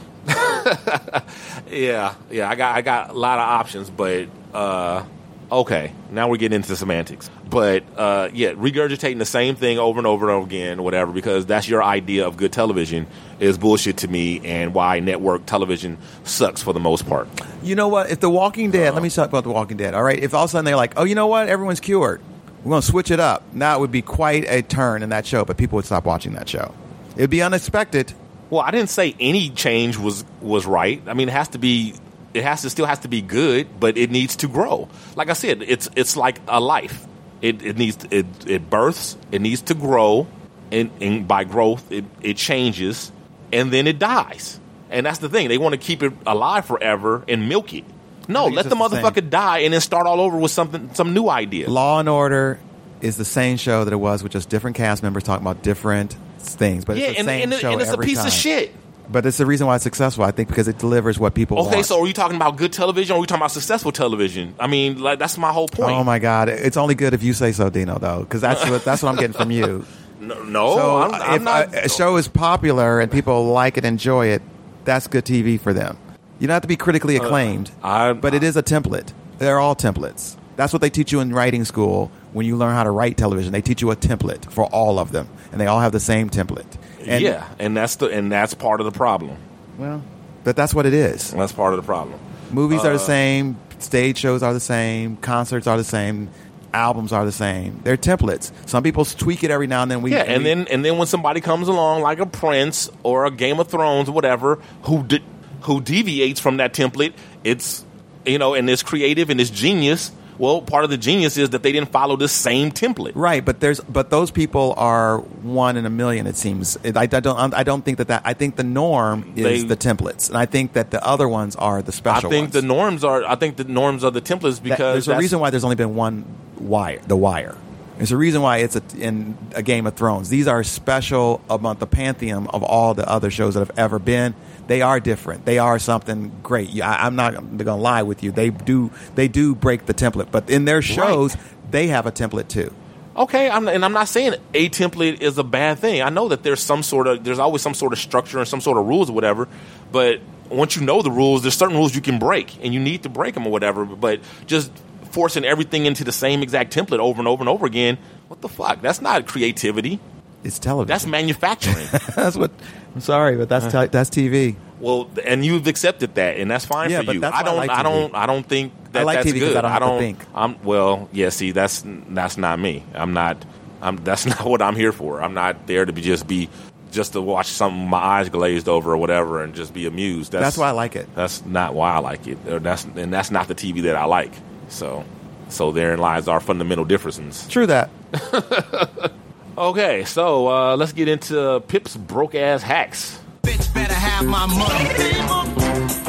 yeah, yeah. I got I got a lot of options, but uh, okay. Now we're getting into semantics. But uh, yeah, regurgitating the same thing over and over and over again, whatever, because that's your idea of good television is bullshit to me, and why network television sucks for the most part. You know what? If The Walking Dead, let me talk about The Walking Dead. All right. If all of a sudden they're like, oh, you know what? Everyone's cured. We're going to switch it up. Now it would be quite a turn in that show, but people would stop watching that show. It'd be unexpected. Well, I didn't say any change was was right. I mean, it has to be. It has to still has to be good, but it needs to grow. Like I said, it's it's like a life. It it needs it it births. It needs to grow, and, and by growth, it it changes, and then it dies. And that's the thing. They want to keep it alive forever and milk it. No, let the just the same. motherfucker die and then start all over with something some new idea. Law and Order is the same show that it was with just different cast members talking about different things, but yeah, it's the and, same and, show and it's a piece time. of shit. But it's the reason why it's successful, I think, because it delivers what people Okay, want. so are you talking about good television or are we talking about successful television? I mean, like that's my whole point. Oh my God! It's only good if you say so, Dino. Though, because that's what that's what I'm getting from you. No, no so I'm, I'm if not. a, a show is popular and people like it, enjoy it, that's good TV for them. You don't have to be critically Uh, acclaimed, but it is a template. They're all templates. That's what they teach you in writing school when you learn how to write television. They teach you a template for all of them, and they all have the same template. And, yeah, and that's the and that's part of the problem. Well, but that's what it is. That's part of the problem. Movies are Uh, the same. Stage shows are the same. Concerts are the same. Albums are the same. They're templates. Some people tweak it every now and then. We yeah, and we- then and then when somebody comes along like a Prince or a Game of Thrones or whatever, who de- who deviates from that template, it's you know, and it's creative and it's genius. Well, part of the genius is that they didn't follow the same template. Right, but there's but those people are one in a million. It seems. I, I don't. I don't think that that. I think the norm is They- the templates, and I think that the other ones are the special. Ones. I think ones. the norms are. I think the norms are the templates That- because there's a reason why there's only been one wire. The wire. There's a reason why it's a, in a Game of Thrones. These are special among the pantheon of all the other shows that have ever been. They are different. They are something great. I, I'm not going to lie with you. They do. They do break the template, but in their shows, they have a template too. Okay, I'm, and I'm not saying a template is a bad thing. I know that there's some sort of there's always some sort of structure and some sort of rules or whatever. But once you know the rules, there's certain rules you can break, and you need to break them or whatever. But just forcing everything into the same exact template over and over and over again, what the fuck? That's not creativity. It's television. That's manufacturing. that's what. I'm sorry, but that's uh. te- that's TV. well, and you've accepted that, and that's fine Yeah, for you. I don't. like I don't. I don't think that like that's TV good. I don't to don't think. I'm well. Yeah. See, that's that's not me. I'm not. I'm. That's not what I'm here for. I'm not there to be just be just to watch something my eyes glazed over or whatever and just be amused. That's, That's why I like it. That's not why I like it. Or that's and that's not the TV that I like. So, so therein lies our fundamental differences. True that. Okay, so uh, let's get into Pip's broke ass hacks. Bitch better have my money.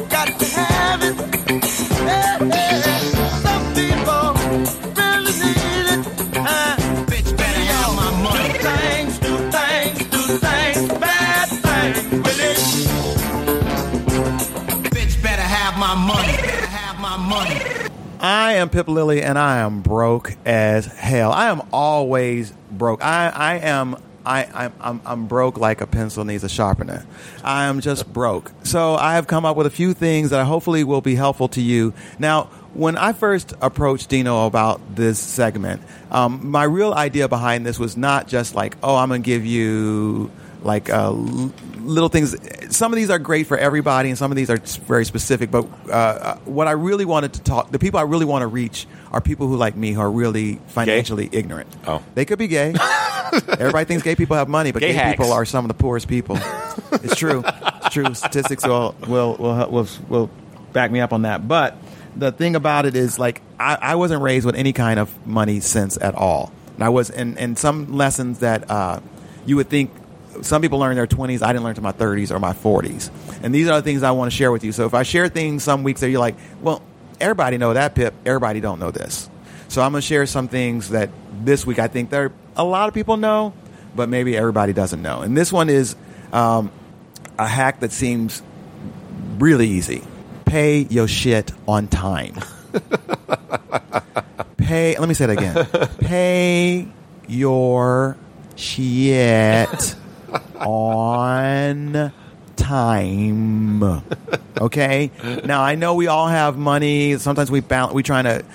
Got to have it. Yeah, yeah. I am Pip Lilly, and I am broke as hell. I am always broke. I, I am. I, I'm, I'm, I'm broke like a pencil needs a sharpener. I am just broke. So I have come up with a few things that I hopefully will be helpful to you. Now, when I first approached Dino about this segment, um, my real idea behind this was not just like, oh, I'm going to give you like uh, little things. Some of these are great for everybody, and some of these are very specific. But uh, what I really wanted to talk, the people I really want to reach are people who, like me, who are really financially ignorant. Oh, They could be gay. Everybody thinks gay people have money, but Gay gay, people are some of the poorest people. it's true. It's true. Statistics will will will will, will back me up on that. But the thing about it is, like, I, I wasn't raised with any kind of money sense at all. And I was, and, and some lessons that uh, you would think some people learn in their 20s. I didn't learn until my 30s or my 40s. And these are the things I want to share with you. So if I share things some weeks that you're like, well, everybody know that, Pip. Everybody don't know this. So I'm going to share some things that this week I think there a lot of people know, but maybe everybody doesn't know. And this one is um, a hack that seems really easy. Pay your shit on time. Pay. Let me say it again. Pay your shit on time. Okay. Now I know we all have money. Sometimes we balance. We trying to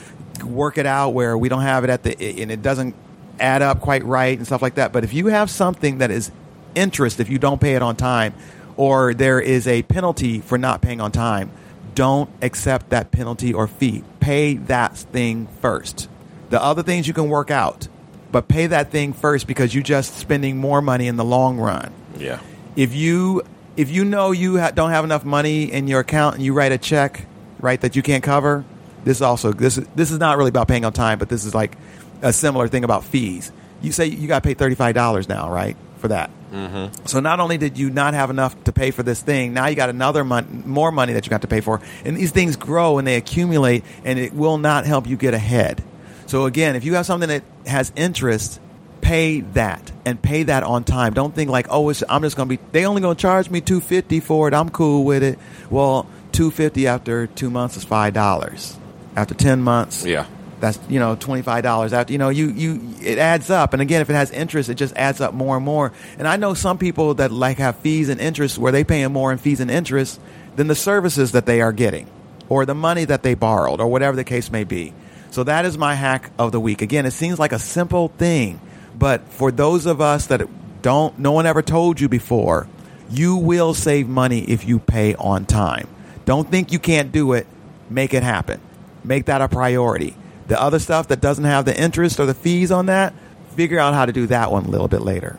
work it out where we don't have it at the and it doesn't add up quite right and stuff like that. But if you have something that is interest, if you don't pay it on time, or there is a penalty for not paying on time, don't accept that penalty or fee. Pay that thing first. The other things you can work out, but pay that thing first because you're just spending more money in the long run. Yeah. If you if you know you ha- don't have enough money in your account and you write a check, right, that you can't cover, this also this is this is not really about paying on time, but this is like a similar thing about fees. You say you got to pay thirty five dollars now, right, for that. Mm-hmm. So not only did you not have enough to pay for this thing, now you got another mon- more money that you got to pay for, and these things grow and they accumulate, and it will not help you get ahead. So again, if you have something that has interest, pay that and pay that on time. Don't think like, oh, it's, I'm just going to be. They only going to charge me two fifty for it. I'm cool with it. Well, two fifty after two months is five dollars. After ten months, Yeah. that's you know twenty five dollars after you know you you it adds up and again if it has interest it just adds up more and more and I know some people that like have fees and interest where they paying more in fees and interest than the services that they are getting or the money that they borrowed or whatever the case may be so that is my hack of the week again it seems like a simple thing but for those of us that don't no one ever told you before you will save money if you pay on time don't think you can't do it make it happen make that a priority. The other stuff that doesn't have the interest or the fees on that, figure out how to do that one a little bit later.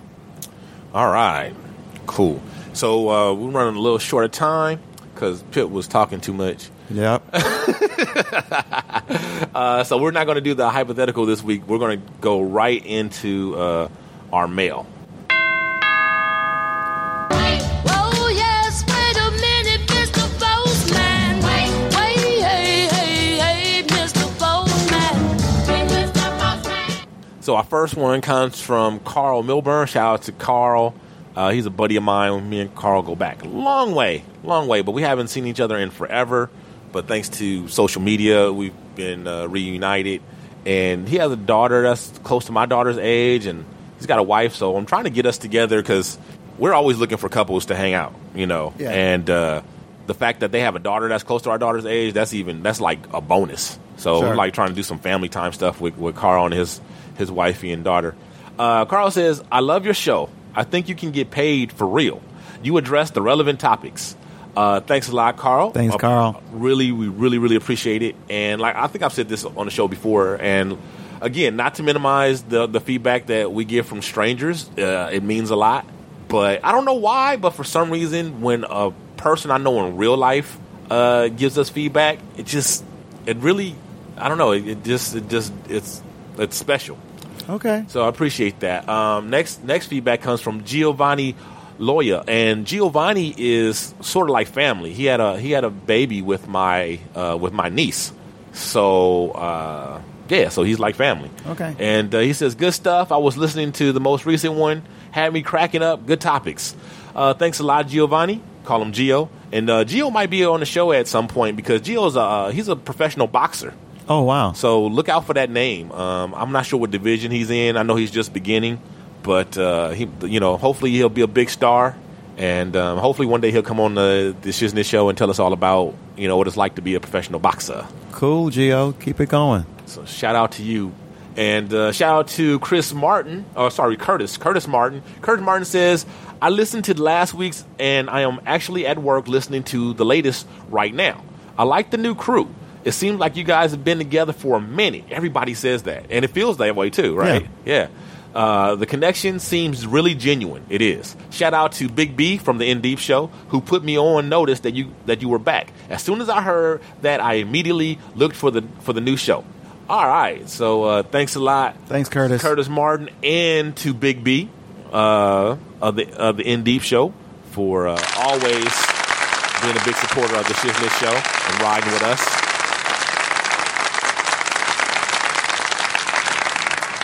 All right. Cool. So uh, we're running a little short of time because Pip was talking too much. Yep. Uh, so we're not going to do the hypothetical this week. We're going to go right into uh, our mail. Oh yes, wait a minute, Mr. Postman. Wait, wait, hey, hey, hey, Mr. Postman. Mr. Postman. So our first one comes from Carl Milburn. Shout out to Carl. Uh, he's a buddy of mine. Me and Carl go back a long way, long way, but we haven't seen each other in forever. But thanks to social media, we've been uh, reunited. And he has a daughter that's close to my daughter's age, and he's got a wife. So I'm trying to get us together because we're always looking for couples to hang out, you know. Yeah. And uh, the fact that they have a daughter that's close to our daughter's age, that's even that's like a bonus. So Sure. we're like trying to do some family time stuff with, with Carl and his his wifey and daughter. Uh, Carl says, "I love your show. I think you can get paid for real. You address the relevant topics. Uh, thanks a lot, Carl. Thanks, Uh, Carl. Really, we really, really appreciate it. And like I think I've said this on the show before. And again, not to minimize the the feedback that we get from strangers, uh, it means a lot. But I don't know why. But for some reason, when a person I know in real life uh, gives us feedback, it just it really I don't know. It, it just it just it's it's special. Okay. So I appreciate that. Um, next next feedback comes from Giovanni Loya, and Giovanni is sort of like family. He had a he had a baby with my uh, with my niece. So uh, yeah, so he's like family. Okay. And uh, he says, "Good stuff." I was listening to the most recent one, had me cracking up. Good topics. Uh, thanks a lot, Giovanni. Call him Gio, and uh, Gio might be on the show at some point because Gio's a uh, he's a professional boxer. Oh wow. So look out for that name. Um, I'm not sure what division he's in. I know he's just beginning, but uh, he, you know, hopefully he'll be a big star, and um, hopefully one day he'll come on the the Shiznit show and tell us all about you know what it's like to be a professional boxer. Cool, Gio. Keep it going. So shout out to you. And uh, shout out to Chris Martin. Oh, sorry, Curtis. Curtis Martin. Curtis Martin says, I listened to last week's and I am actually at work listening to the latest right now. I like the new crew. It seems like you guys have been together for a minute. Everybody says that. And it feels that way too, right? Yeah. Uh, the connection seems really genuine. It is. Shout out to Big B from the In Deep Show who put me on notice that you that you were back. As soon as I heard that, I immediately looked for the for the new show. All right, so uh, thanks a lot. Thanks, Curtis. Curtis Martin, and to Big B uh, of the of the In Deep Show for uh, always being a big supporter of the Shiznit Show and riding with us.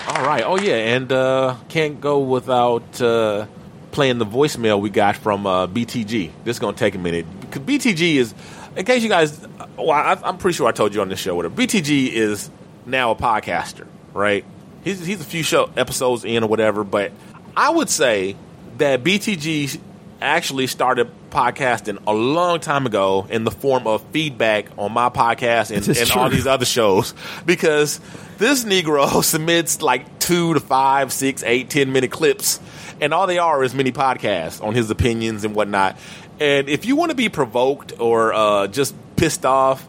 All right. Oh yeah, and uh, can't go without uh, playing the voicemail we got from uh, BTG. This is gonna take a minute because BTG is, in case you guys, well, I, I'm pretty sure I told you on this show. Whatever. BTG is now a podcaster, right? He's he's a few show episodes in or whatever, but I would say that BTG actually started podcasting a long time ago in the form of feedback on my podcast and, and all these other shows because this Negro submits like two to five, six, eight, ten minute clips, and all they are is mini podcasts on his opinions and whatnot. And if you want to be provoked or uh, just pissed off,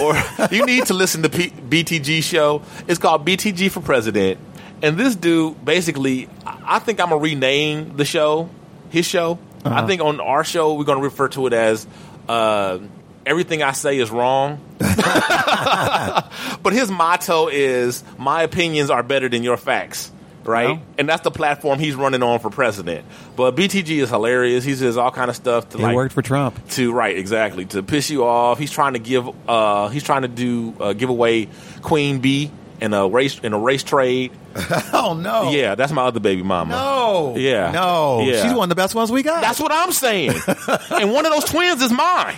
or you need to listen to P- BTG show. It's called BTG for President, and this dude basically, I I think I'm gonna rename the show, his show. I Uh-huh. think on our show we're gonna refer to it as uh, "Everything I Say Is Wrong." but his motto is "My opinions are better than your facts." Right, Well. and that's the platform he's running on for president. But BTG is hilarious. He says all kind of stuff to It like worked for Trump. to right exactly to piss you off. He's trying to give uh he's trying to do uh, give away Queen Bey in a race in a race trade. Oh no! Yeah, that's my other baby mama. No. Yeah. No. Yeah. She's one of the best ones we got. That's what I'm saying. and one of those twins is mine.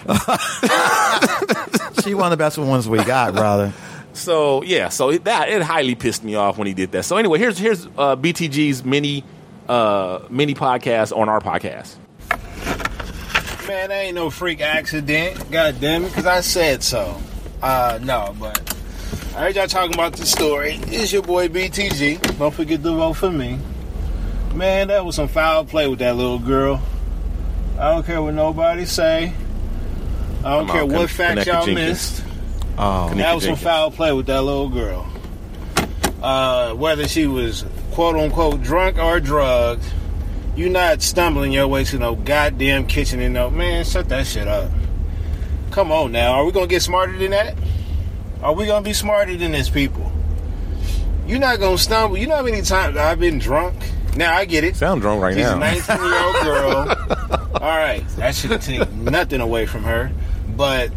She one of the best ones we got, brother. So yeah, so it, that it highly pissed me off when he did that. So anyway, here's here's uh, BTG's mini uh mini podcast on our podcast. Man, that ain't no freak accident. God damn it, because I said so. Uh, no, but I heard y'all talking about the story. It's your boy BTG. Don't forget to vote for me. Man, that was some foul play with that little girl. I don't care what nobody say. I don't care what Con- facts y'all Jenkins. missed. Oh, that was some foul play with that little girl. Uh, whether she was quote unquote drunk or drugged, you not stumbling your way to no goddamn kitchen and no man, shut that shit up. Come on now, are we gonna get smarter than that? Are we gonna be smarter than this, people? You're not gonna stumble. You know how many times I've been drunk? Now I get it. Sound drunk right She's now. a 19 year old girl. all right, that should take nothing away from her. But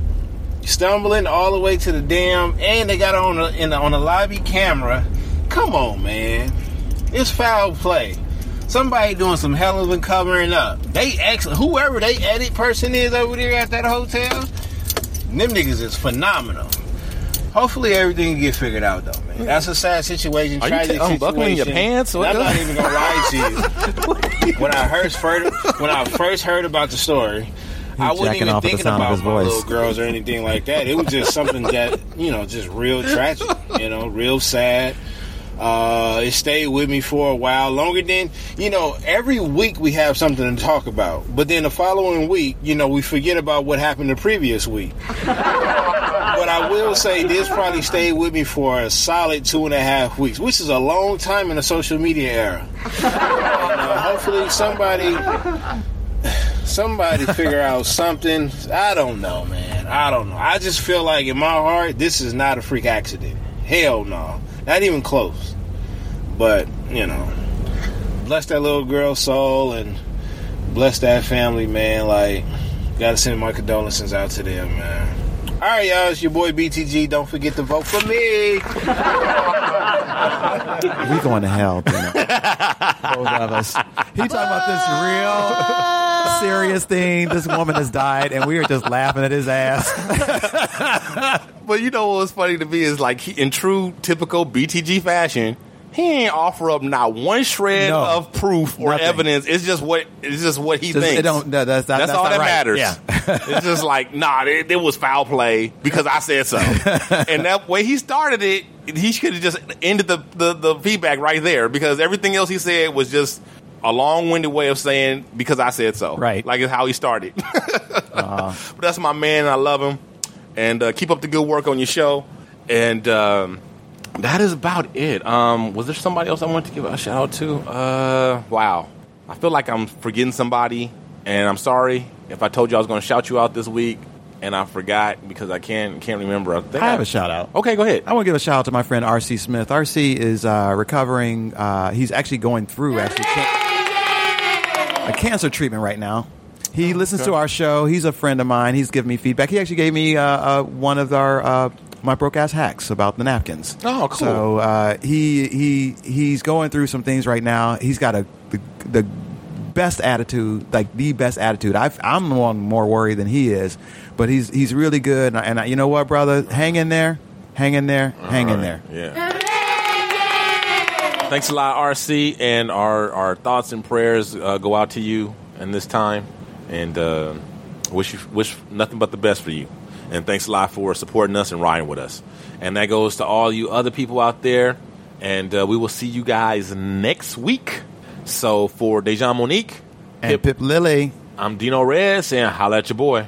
stumbling all the way to the damn, and they got her on a, in the, on a lobby camera. Come on, man, it's foul play. Somebody doing some hell of a covering up. They excellent. Whoever they edit person is over there at that hotel, them niggas is phenomenal. Hopefully everything can get figured out though, man. That's a sad situation. Are you ta- oh, unbuckling your pants? What I'm the- not even gonna lie to you. when I first heard when I first heard about the story, I wasn't even off at the thinking about his my voice. little girls or anything like that. It was just something that you know, just real tragic. You know, real sad. Uh, it stayed with me for a while, longer than you know. Every week we have something to talk about, but then the following week, you know, we forget about what happened the previous week. but I will say this probably stayed with me for a solid two and a half weeks, which is a long time in the social media era. And, uh, hopefully, somebody somebody figure out something. I don't know, man. I don't know. I just feel like in my heart, this is not a freak accident. Hell no, not even close. But you know, bless that little girl's soul and bless that family, man. Like, gotta send my condolences out to them, man. All right, y'all. It's your boy BTG. Don't forget to vote for me. We going to hell. both of us. He talking about this real serious thing. This woman has died, and we are just laughing at his ass. But you know what was funny to me is like he, in true typical BTG fashion, he ain't offer up not one shred No. of proof or Nothing. evidence. It's just what it's just what he Just- thinks. it don't- that- that's- that- that's, that's all not that right. matters. Yeah. it's just like nah, it, it was foul play because I said so. and that way he started it, he should have just ended the, the the feedback right there because everything else he said was just a long-winded way of saying because I said so. Right. like it's how he started. Uh, But that's my man. I love him. And uh, keep up the good work on your show. And um, that is about it. Um, was there somebody else I wanted to give a shout out to? Uh, wow, I feel like I'm forgetting somebody, and I'm sorry if I told you I was going to shout you out this week, and I forgot because I can't can't remember. I, think I have a shout out. Okay, go ahead. I want to give a shout out to my friend RC Smith. RC is uh, recovering. Uh, he's actually going through actually can- a cancer treatment right now. He listens to our show. He's a friend of mine. He's given me feedback. He actually gave me uh, uh, one of our uh, my broke ass hacks about the napkins. Oh, cool. So uh, he he he's going through some things right now. He's got a the, the best attitude, like the best attitude. I've, I'm the one more worried than he is, but he's he's really good. And, I, and I, you know what, brother, hang in there, hang in there, hang in there. Yeah. Thanks a lot, RC, and our, our thoughts and prayers uh, go out to you in this time, and uh, wish you wish nothing but the best for you. And thanks a lot for supporting us and riding with us. And that goes to all you other people out there, and uh, we will see you guys next week. So for Dejong Monique and Pip Lilly, I'm Dino Red saying holla at your boy.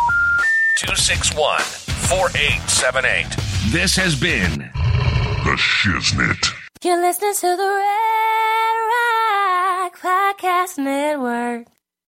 261 4878. This has been The Shiznit. You're listening to the Red Rock Podcast Network.